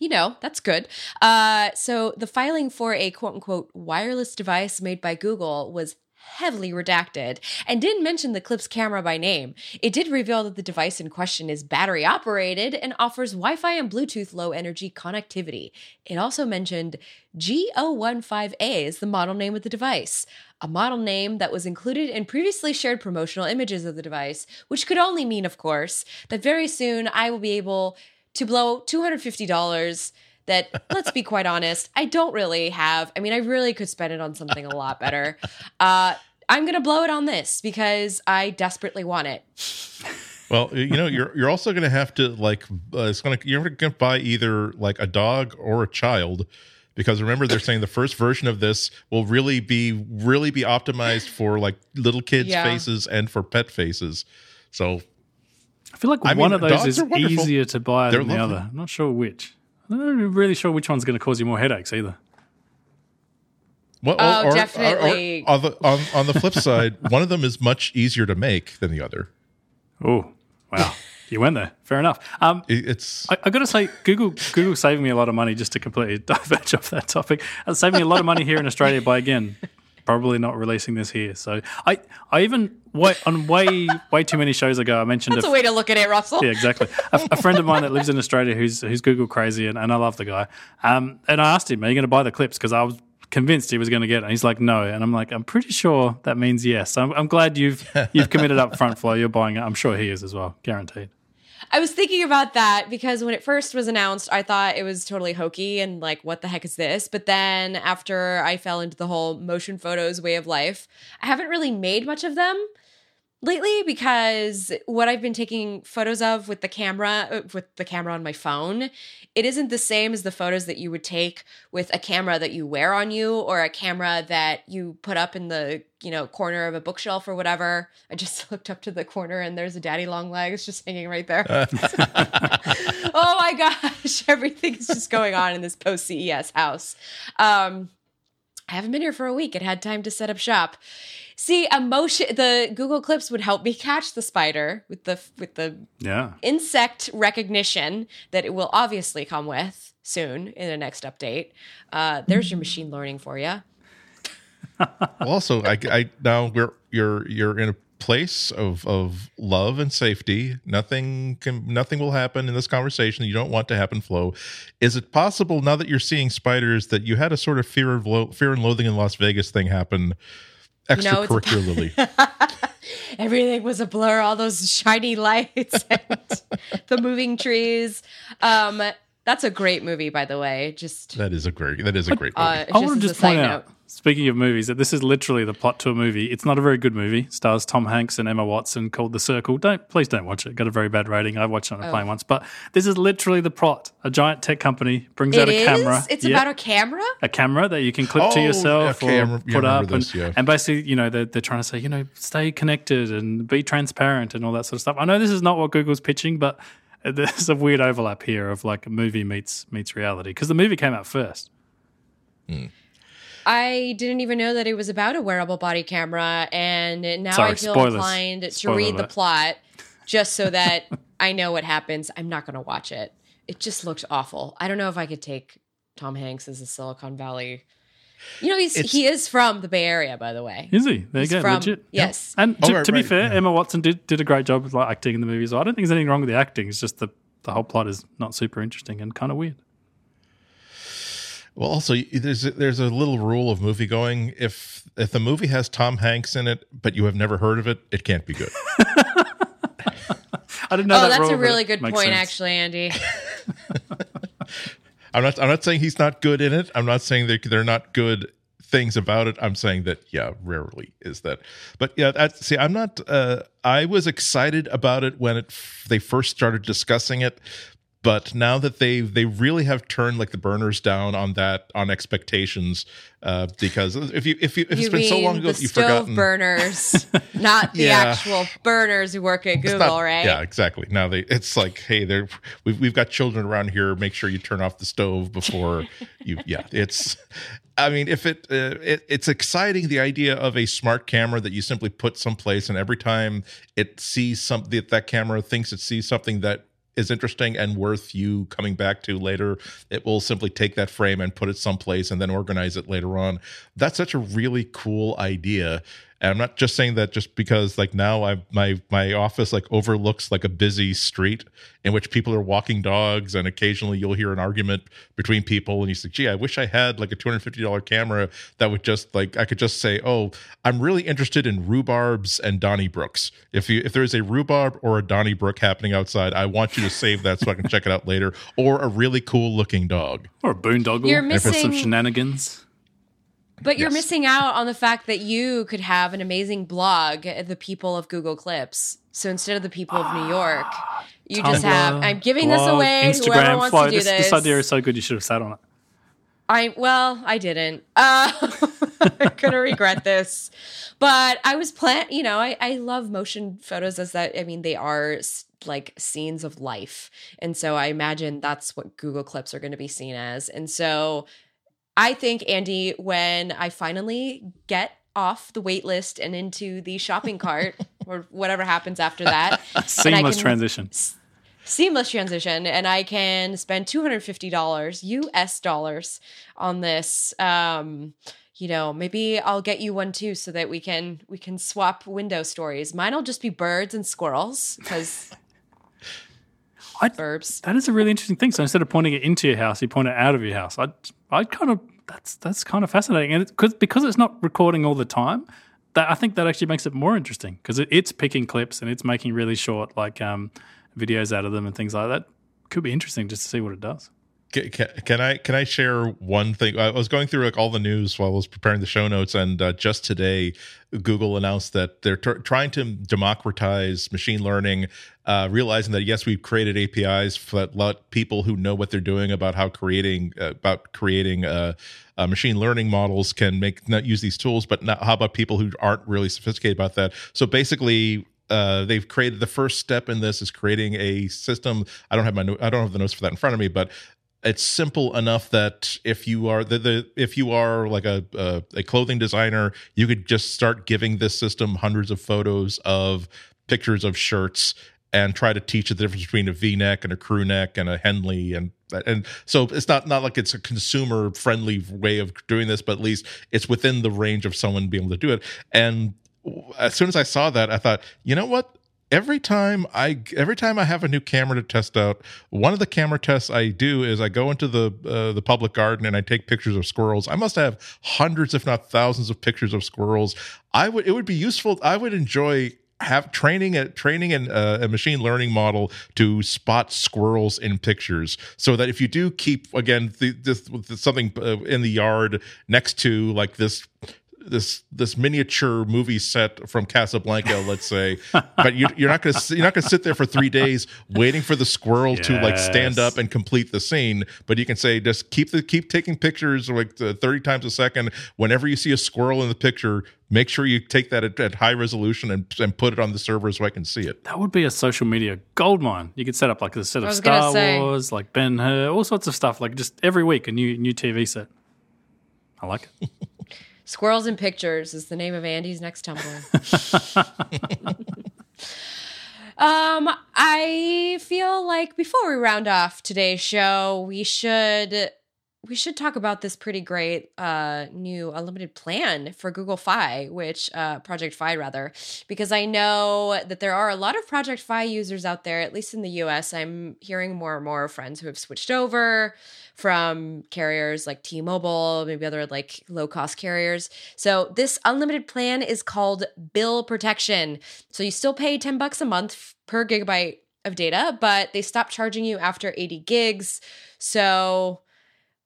you know, that's good. Uh, so the filing for a quote unquote wireless device made by Google was heavily redacted and didn't mention the Clips camera by name. It did reveal that the device in question is battery operated and offers Wi Fi and Bluetooth low energy connectivity. It also mentioned G015A is the model name of the device, a model name that was included in previously shared promotional images of the device, which could only mean, of course, that very soon I will be able to blow $250 that let's be quite honest, I don't really have. I mean, I really could spend it on something a lot better. Uh, I'm gonna blow it on this because I desperately want it. Well, you know, you're you're also going to have to like uh, it's going to you're going to buy either like a dog or a child because remember they're saying the first version of this will really be really be optimized for like little kids yeah. faces and for pet faces. So I feel like I one mean, of those is easier to buy they're than lovely. the other. I'm not sure which. I'm not really sure which one's going to cause you more headaches either. Well, oh, or, definitely. Or, or, on, the, on, on the flip side, [laughs] one of them is much easier to make than the other. Oh, wow. you went there. Fair enough. Um, it's. I, I got to say, Google Google saving me a lot of money just to completely [laughs] diverge off that topic. It's saving me a lot of money here in Australia by again probably not releasing this here. So I, I even way, on way, way too many shows ago, I mentioned that's a, a way to look at it, Russell. Yeah, exactly. a, a, friend of mine that lives in Australia who's who's Google crazy, and, and I love the guy. Um, and I asked him, "Are you going to buy the clips?" Because I was convinced he was going to get it. And he's like, "No," and I'm like, "I'm pretty sure that means yes." I'm, I'm glad you've you've committed up front, Flo. You're buying it. I'm sure he is as well, guaranteed. I was thinking about that because when it first was announced, I thought it was totally hokey and like, what the heck is this? But then after I fell into the whole motion photos way of life, I haven't really made much of them lately because what I've been taking photos of with the camera uh, with the camera on my phone, it isn't the same as the photos that you would take with a camera that you wear on you or a camera that you put up in the, you know, corner of a bookshelf or whatever. I just [laughs] looked up to the corner and there's a daddy long legs just hanging right there. [laughs] oh my gosh, [laughs] everything is just going on in this post CES house. Um I haven't been here for a week. It had time to set up shop. See, emotion. The Google Clips would help me catch the spider with the with the yeah insect recognition that it will obviously come with soon in the next update. Uh, there's your machine learning for you. [laughs] also, I, I now we're you're you're in a place of of love and safety. Nothing can nothing will happen in this conversation you don't want to happen. Flo. is it possible now that you're seeing spiders that you had a sort of fear of lo- fear and loathing in Las Vegas thing happen? Extracurricularly. You [laughs] know, everything was a blur. All those shiny lights [laughs] and the moving trees. Um, that's a great movie, by the way. Just That is a great. That is a great movie. uh, I want to just a side point note. Out, speaking of movies, that this is literally the plot to a movie. It's not a very good movie. Stars Tom Hanks and Emma Watson called The Circle. Don't please don't watch it. Got a very bad rating. I watched it on a Oh. plane once, but this is literally the plot. A giant tech company brings It out a is? camera. It's Yeah. about a camera. a camera that you can clip to Oh, yourself okay, or rem- put I up. remember And, yeah. and basically, you know, they're, they're trying to say, you know, stay connected and be transparent and all that sort of stuff. I know this is not what Google's pitching, but [laughs] there's a weird overlap here of like a movie meets meets reality because the movie came out first. I didn't even know that it was about a wearable body camera, and now Sorry, I feel spoilers. inclined to Spoiler read the alert. plot just so that [laughs] I know what happens. I'm not going to watch it. It just looked awful. I don't know if I could take Tom Hanks as a Silicon Valley. You know, he's It's- he is from the Bay Area, by the way. Is he? There He's you go. from- Legit. yes. And Oh, to, right, to be right, fair, yeah. Emma Watson did, did a great job with like acting in the movie. So I don't think there's anything wrong with the acting. It's just the the whole plot is not super interesting and kind of weird. Well, also there's a, there's a little rule of movie going. If if the movie has Tom Hanks in it, but you have never heard of it, it can't be good. [laughs] I didn't know Oh, that that's rule, a really good point, sense. actually, Andy. [laughs] [laughs] I'm not I'm not saying he's not good in it. I'm not saying that they're not good things about it. I'm saying that yeah, rarely is that. But yeah, that, see, I'm not. Uh, I was excited about it when it they first started discussing it. But now that they they really have turned like the burners down on that on expectations, uh, because if you if you if You it's been so long ago the you've stove forgotten burners, [laughs] not the Yeah. actual burners who work at Google, not- right? Yeah, exactly. Now they, it's like, hey, there, we've we've got children around here. Make sure you turn off the stove before [laughs] you. Yeah, it's. I mean, if it, uh, it, it's exciting the idea of a smart camera that you simply put someplace, and every time it sees something that that camera thinks it sees something that is interesting and worth you coming back to later, it will simply take that frame and put it someplace and then organize it later on. That's such a really cool idea. And I'm not just saying that just because like now I my my office like overlooks like a busy street in which people are walking dogs and occasionally you'll hear an argument between people and you say, gee, I wish I had like a $250 camera that would just like I could just say, Oh, I'm really interested in rhubarbs and Donnybrooks. If you if there's a rhubarb or a Donnybrook happening outside, I want you to save that so I can check it out later. Or a really cool looking dog. Or a boondoggle. You're for some shenanigans. But you're Yes. missing out on the fact that you could have an amazing blog, the people of Google Clips. So instead of the people of New York, you just have. I'm giving this blog, away. Whoever Instagram, wants Flo. to do this, this. this idea is so good. You should have sat on it. I well, I didn't. Uh, [laughs] I'm gonna regret this, but I was plan. You know, I I love motion photos as that. I mean, they are like scenes of life, and so I imagine that's what Google Clips are going to be seen as. And so, I think Andy, when I finally get off the wait list and into the shopping [laughs] cart or whatever happens after that, [laughs] Seamless can- transition. seamless transition and i can spend $250 us dollars on this um you know maybe i'll get you one too so that we can we can swap window stories mine'll just be birds and squirrels because [laughs] I- burbs That is a really interesting thing. So instead of pointing it into your house, you point it out of your house. I, I kind of that's that's kind of fascinating, and because because it's not recording all the time, that I think that actually makes it more interesting because it, it's picking clips and it's making really short like um, videos out of them and things like that. Could be interesting just to see what it does. Can, I can I share one thing? I was going through like all the news while I was preparing the show notes, and uh, just today, Google announced that they're tr- trying to democratize machine learning, uh, realizing that yes, we've created APIs that let people who know what they're doing about how creating uh, about creating uh, uh, machine learning models can make not use these tools, but not, how about people who aren't really sophisticated about that? So basically, uh, they've created the first step in this is creating a system. I don't have my I don't have the notes for that in front of me, but it's simple enough that if you are the, the if you are like a, a a clothing designer, you could just start giving this system hundreds of photos of pictures of shirts and try to teach the difference between a V-neck and a crew neck and a Henley and and so it's not not like it's a consumer friendly way of doing this, but at least it's within the range of someone being able to do it. And as soon as I saw that, I thought, you know what? Every time I every time I have a new camera to test out, one of the camera tests I do is I go into the uh, the public garden and I take pictures of squirrels. I must have hundreds, if not thousands, of pictures of squirrels. I would it would be useful. I would enjoy have training a training and uh, a machine learning model to spot squirrels in pictures so that if you do keep again the, this, something uh, in the yard next to like this this this miniature movie set from Casablanca, let's say, [laughs] but you, you're not going to you're not going to sit there for three days waiting for the squirrel to like stand up and complete the scene. But you can say just keep the keep taking pictures like thirty times a second. Whenever you see a squirrel in the picture, make sure you take that at, at high resolution and and put it on the server so I can see it. That would be a social media gold mine. You could set up like a set of Star say. Wars, like Ben Hur, all sorts of stuff. Like just every week a new new TV set. I like it. [laughs] Squirrels in Pictures is the name of Andy's next Tumblr. [laughs] um, I feel like before we round off today's show, we should we should talk about this pretty great uh, new unlimited plan for Google Fi, which uh, Project Fi rather, because I know that there are a lot of Project Fi users out there. At least in the U.S., I'm hearing more and more friends who have switched over from carriers like T-Mobile, maybe other like low-cost carriers. So this unlimited plan is called Bill Protection. So you still pay 10 bucks a month per gigabyte of data, but they stop charging you after 80 gigs. So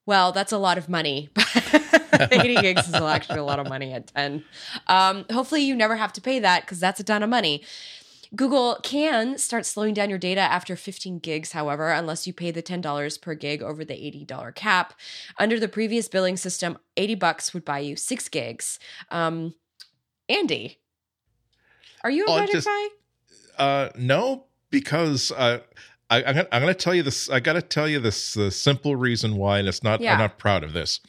well, that's a lot of money. [laughs] 80 gigs is actually a lot of money at 10. Um, hopefully, you never have to pay that because that's a ton of money. Google can start slowing down your data after 15 gigs, however, unless you pay the $10 per gig over the $80 cap. Under the previous billing system, 80 bucks would buy you six gigs. Um, Andy, are you a Oh, Fi? Uh, no, because uh, I, I'm gonna, I'm gonna tell you this. I gotta tell you this the simple reason why, and it's not. Yeah. I'm not proud of this.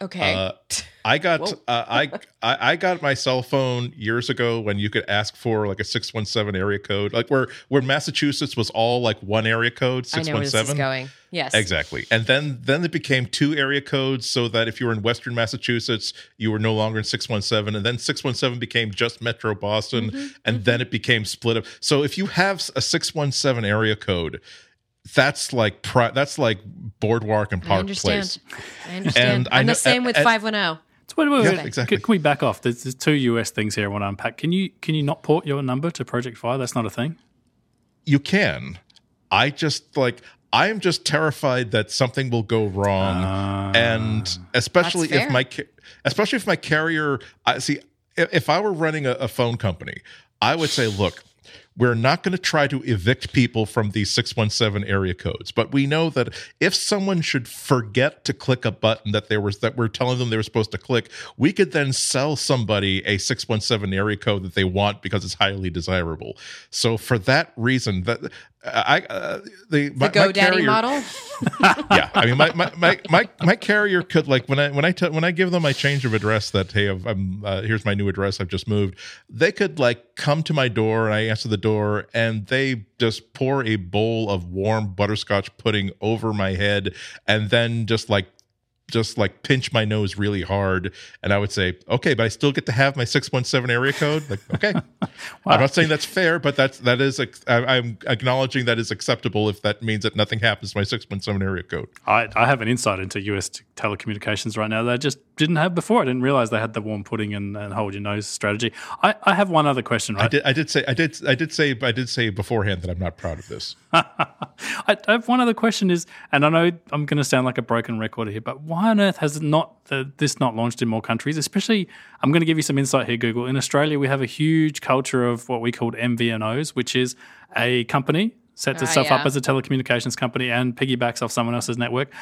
Okay. Uh, [laughs] I got uh, I, I I got my cell phone years ago when you could ask for like a six one seven area code, like where where Massachusetts was all like one area code I six one seven. going. Yes. Exactly, and then then it became two area codes, so that if you were in Western Massachusetts, you were no longer in six one seven, and then six one seven became just Metro Boston, Mm-hmm, and then it became split up. So if you have a six one seven area code, that's like pri- that's like Boardwalk and I Park understand. Place. I understand. And I I'm know- the same with 510. So wait, wait, Yeah, wait. exactly. Can, can we back off? There's, there's two US things here I want to unpack. Can you can you not port your number to Project Fi? That's not a thing. you can. I just like I am just terrified that something will go wrong, Ah. and especially if my especially if my carrier. I see if, if I were running a, a phone company, I would say, look. We're not going to try to evict people from these 617 area codes, but we know that if someone should forget to click a button that they were that we're telling them they were supposed to click, we could then sell somebody a 617 area code that they want because it's highly desirable. So for that reason, that I uh, the, The GoDaddy model. [laughs] yeah i mean my, my my my my carrier could like when i when i when i give them my change of address that hey I've, i'm uh, here's my new address i've just moved they could like come to my door and i answer the door and they just pour a bowl of warm butterscotch pudding over my head and then just like just like pinch my nose really hard and i would say okay but i still get to have my 617 area code like okay [laughs] i'm not saying that's fair but that's that is I, i'm acknowledging that is acceptable if that means that nothing happens to my 617 area code I, I have an insight into US telecommunications right now that I just didn't have before. I didn't realize they had the warm pudding and, and hold your nose strategy. I, I have one other question, right? I did. I did say. I did. I did say. I did say beforehand that I'm not proud of this. [laughs] I, I have one other question is, and I know I'm going to sound like a broken record here, but why on earth has not the, this not launched in more countries? Especially, I'm going to give you some insight here, Google. In Australia, we have a huge culture of what we called MVNOs, which is a company sets Ah, itself up yeah. as a telecommunications company and piggybacks off someone else's network.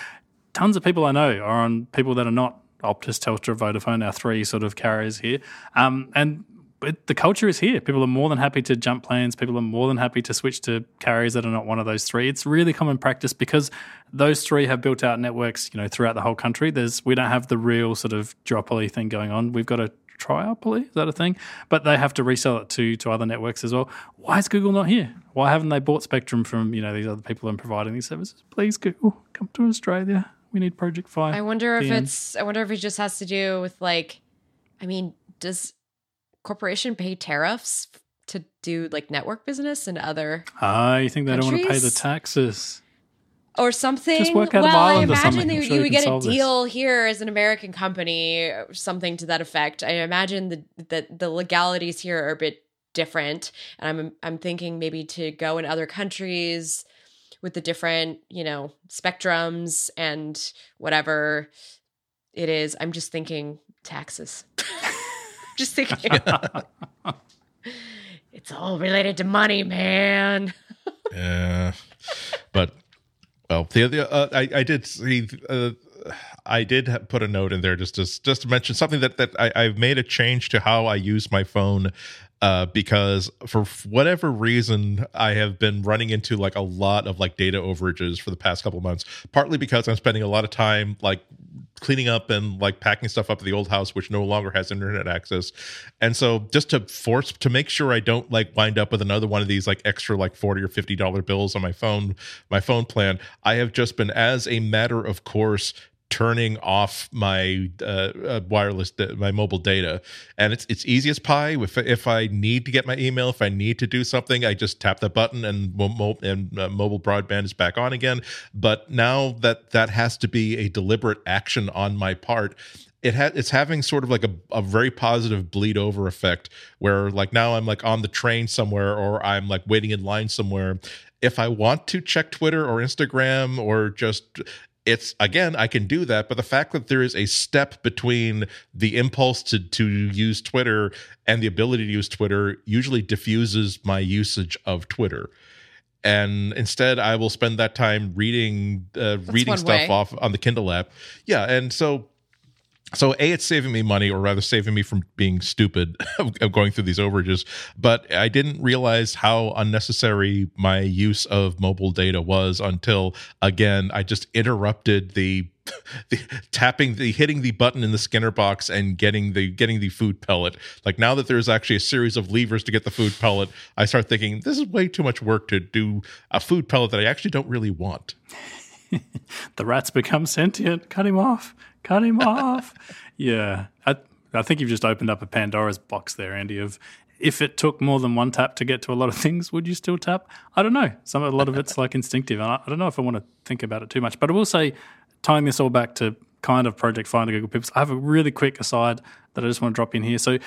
Tons of people I know are on people that are not Optus, Telstra, Vodafone, our three sort of carriers here, um, and but the culture is here. People are more than happy to jump plans. People are more than happy to switch to carriers that are not one of those three. It's really common practice because those three have built out networks, you know, throughout the whole country. There's we don't have the real sort of duopoly thing going on. We've got a triopoly, is that a thing? But they have to resell it to to other networks as well. Why is Google not here? Why haven't they bought Spectrum from, you know, these other people and providing these services? Please Google, come to Australia. We need Project Fi. I wonder if it's. I wonder if it just has to do with like. I mean, does corporation pay tariffs to do like network business and other Ah, you think they don't want to pay the taxes? or something? Just work out well, I Ireland imagine that I'm sure you would get a solve this. deal here as an American company, or something to that effect. I imagine the that the legalities here are a bit different and i'm i'm thinking maybe to go in other countries with the different you know spectrums and whatever it is i'm just thinking taxes [laughs] just thinking it's all related to money man [laughs] Yeah, but well, the other uh, I I did see. Uh, I did put a note in there just to just to mention something that that I, I've made a change to how I use my phone uh, because for whatever reason I have been running into like a lot of like data overages for the past couple months. Partly because I'm spending a lot of time like cleaning up and like packing stuff up at the old house which no longer has internet access and so just to force to make sure i don't like wind up with another one of these like extra like 40 or 50 dollar bills on my phone my phone plan i have just been as a matter of course turning off my uh, uh, wireless my mobile data. And it's it's easy as pie. If if i need to get my email if i need to do something i just tap the button and and uh, mobile broadband is back on again. But now that that has to be a deliberate action on my part. It ha- it's having sort of like a, a very positive bleed over effect where like now i'm like on the train somewhere or i'm like waiting in line somewhere. If i want to check twitter or instagram or just it's again i can do that but the fact that there is a step between the impulse to to use twitter and the ability to use twitter usually diffuses my usage of twitter and instead i will spend that time reading uh, reading stuff way. off on the kindle app yeah and so so a it's saving me money or rather saving me from being stupid [laughs] of going through these overages but i didn't realize how unnecessary my use of mobile data was until again i just interrupted the [laughs] the tapping the hitting the button in the skinner box and getting the getting the food pellet. Like now that there's actually a series of levers to get the food pellet i start thinking this is way too much work to do a food pellet that i actually don't really want [laughs] the rats become sentient. Cut him off. Cut him off. [laughs] Yeah. I, I think you've just opened up a Pandora's box there, Andy, of if it took more than one tap to get to a lot of things, would you still tap? I don't know. Some a lot of it's like instinctive. And I, I don't know if I want to think about it too much. But I will say, tying this all back to kind of Project Finder Google Pips, I have a really quick aside that I just want to drop in here. So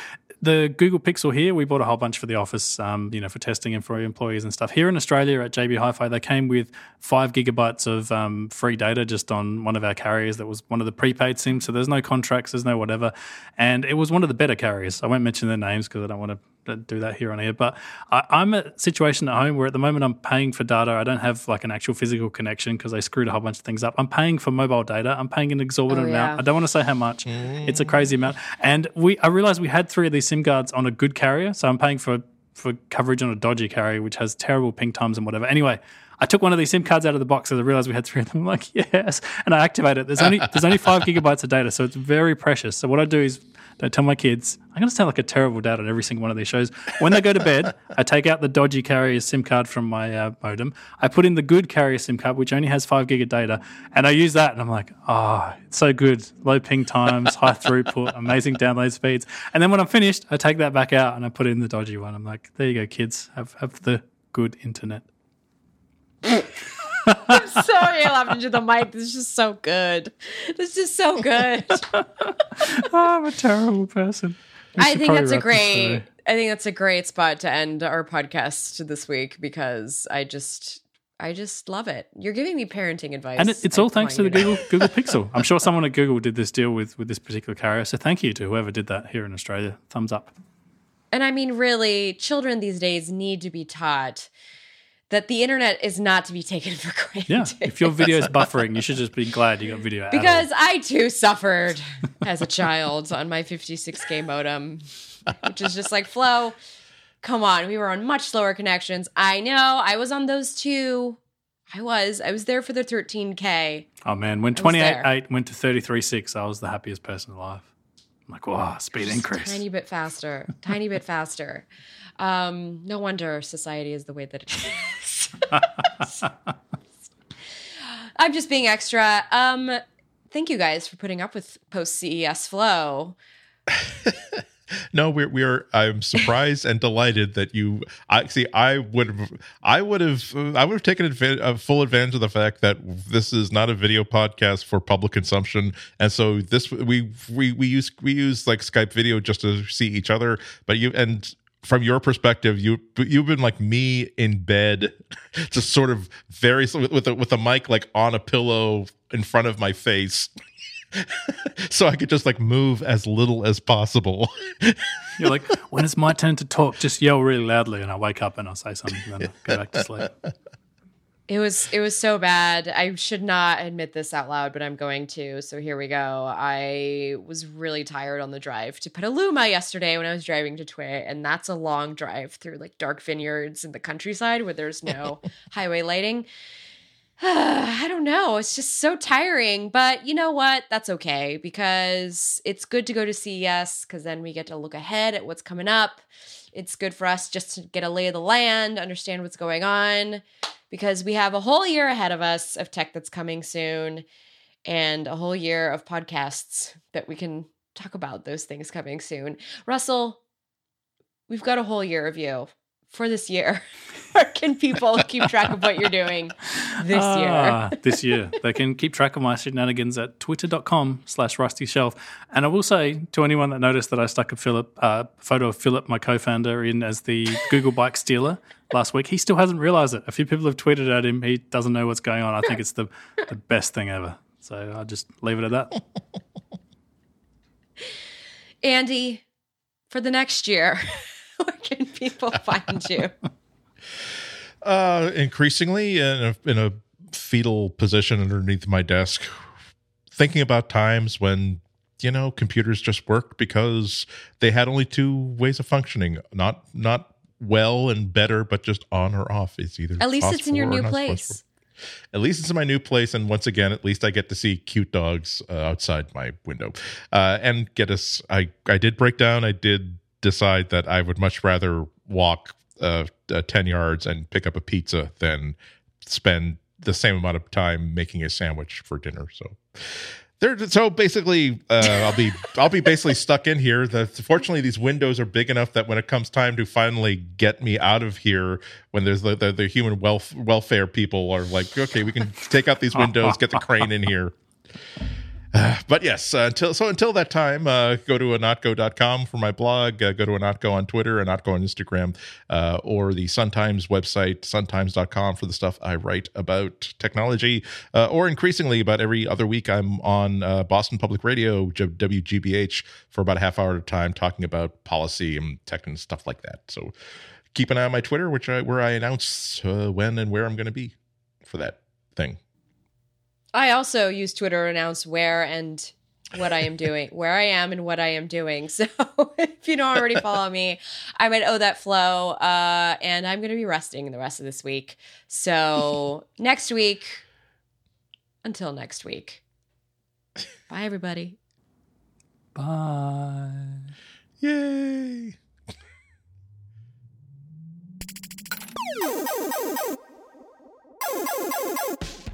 the Google Pixel here, we bought a whole bunch for the office, um, you know, for testing and for employees and stuff. Here in Australia at JB Hi-Fi, they came with five gigabytes of um, free data just on one of our carriers. That was one of the prepaid SIMs, so there's no contracts, there's no whatever, and it was one of the better carriers. I won't mention their names because I don't want to do that here on air. But I, I'm a situation at home where at the moment I'm paying for data. I don't have like an actual physical connection because they screwed a whole bunch of things up. I'm paying for mobile data. I'm paying an exorbitant Oh, amount. I don't want to say how much. It's a crazy amount. And we I realized we had three of these SIM cards on a good carrier. So I'm paying for for coverage on a dodgy carrier, which has terrible ping times and whatever. Anyway, I took one of these SIM cards out of the box as I realized we had three of them. [laughs] I'm like, yes. And I activate it. There's only there's only five gigabytes of data, so it's very precious. So what I do is don't tell my kids. I'm going to sound like a terrible dad on every single one of these shows. When they go to bed, I take out the dodgy carrier SIM card from my uh, modem. I put in the good carrier SIM card, which only has five gig of data, and I use that. And I'm like, oh, it's so good. Low ping times, high throughput, amazing download speeds. And then when I'm finished, I take that back out and I put in the dodgy one. I'm like, there you go, kids. Have have the good internet. I'm sorry, I laughed into the mic. This is just so good. This is so good. oh, [laughs] I'm a terrible person. We I think that's a great. I think that's a great spot to end our podcast this week because I just, I just love it. You're giving me parenting advice, And it, it's all thanks to the. Google [laughs] Google Pixel. I'm sure someone at Google did this deal with with this particular carrier. So thank you to whoever did that here in Australia. Thumbs up. And I mean, really, children these days need to be taught that the internet is not to be taken for [laughs] granted. Yeah, if your video is buffering, you should just be glad you got video. Because I too suffered as a child on my 56k modem, which is just like, Flo, come on. We were on much slower connections. I know. I was on those too. I was. I was there for the 13k. oh man, when was 28.8 went to 33.6, I was the happiest person alive. I'm like, wow, speed increase. Tiny bit faster. Tiny bit faster. Um, no wonder society is the way that it is. I'm just being extra. Um, thank you guys for putting up with post CES flow. No, we're we're. I'm surprised and delighted that you. I see. I would. I would have. I would have taken adva- uh, full advantage of the fact that this is not a video podcast for public consumption, and so this we we we use we use like Skype video just to see each other. But you and from your perspective, you you've been like me in bed, [laughs] just sort of very with a, with a mic like on a pillow in front of my face, [laughs] so I could just like move as little as possible. [laughs] You're like, when it's my turn to talk, just yell really loudly, and I wake up and I'll say something, and then I go back to sleep. It was it was so bad. I should not admit this out loud, but I'm going to. So here we go. I was really tired on the drive to Petaluma yesterday when I was driving to TWiT, and that's a long drive through like dark vineyards in the countryside where there's no [laughs] highway lighting. [sighs] I don't know. It's just so tiring, but you know what? That's okay because it's good to go to CES because then we get to look ahead at what's coming up. It's good for us just to get a lay of the land, understand what's going on because we have a whole year ahead of us of tech that's coming soon and a whole year of podcasts that we can talk about those things coming soon. Russell, we've got a whole year of you for this year. [laughs] Where can people keep track of what you're doing this Ah, year? this year. They can keep track of my shenanigans at twitter.com slash rustyshelf. And I will say to anyone that noticed that I stuck a Philip uh, photo of Philip, my co-founder, in as the Google bike stealer last week, he still hasn't realized it. A few people have tweeted at him. He doesn't know what's going on. I think it's the, the best thing ever. So I'll just leave it at that. Andy, for the next year, [laughs] where can people find you? [laughs] Uh, increasingly in a, in a fetal position underneath my desk, thinking about times when you know computers just worked because they had only two ways of functioning, not not well and better, but just on or off. It's either At least it's in your new place. At least it's in my new place, and once again, at least I get to see cute dogs uh, outside my window, uh, and get us. I I did break down. I did decide that I would much rather walk uh, uh, ten yards and pick up a pizza than spend the same amount of time making a sandwich for dinner. So. There, so basically, uh, I'll be [laughs] I'll be basically stuck in here. The, fortunately, these windows are big enough that when it comes time to finally get me out of here, when there's the the, the human welf- welfare people are like, okay, we can take out these windows, get the crane in here. Uh, but yes, uh, until so until that time, uh, go to ihnatko.com for my blog. Uh, go to Ihnatko on Twitter, Ihnatko on Instagram, uh, or the Sun Times website, suntimes.com for the stuff I write about technology. Uh, or increasingly, about every other week, I'm on Boston Public Radio, WGBH, for about a half hour at a time, talking about policy and tech and stuff like that. So keep an eye on my Twitter, which I, where I announce when and where I'm going to be for that thing. I also use Twitter to announce where and what I am doing, where I am and what I am doing. [laughs] So if you don't already follow me, I'm at Oh That Flo, uh, and I'm going to be resting the rest of this week. So [laughs] next week, until next week. Bye, everybody. Bye. Yay! [laughs]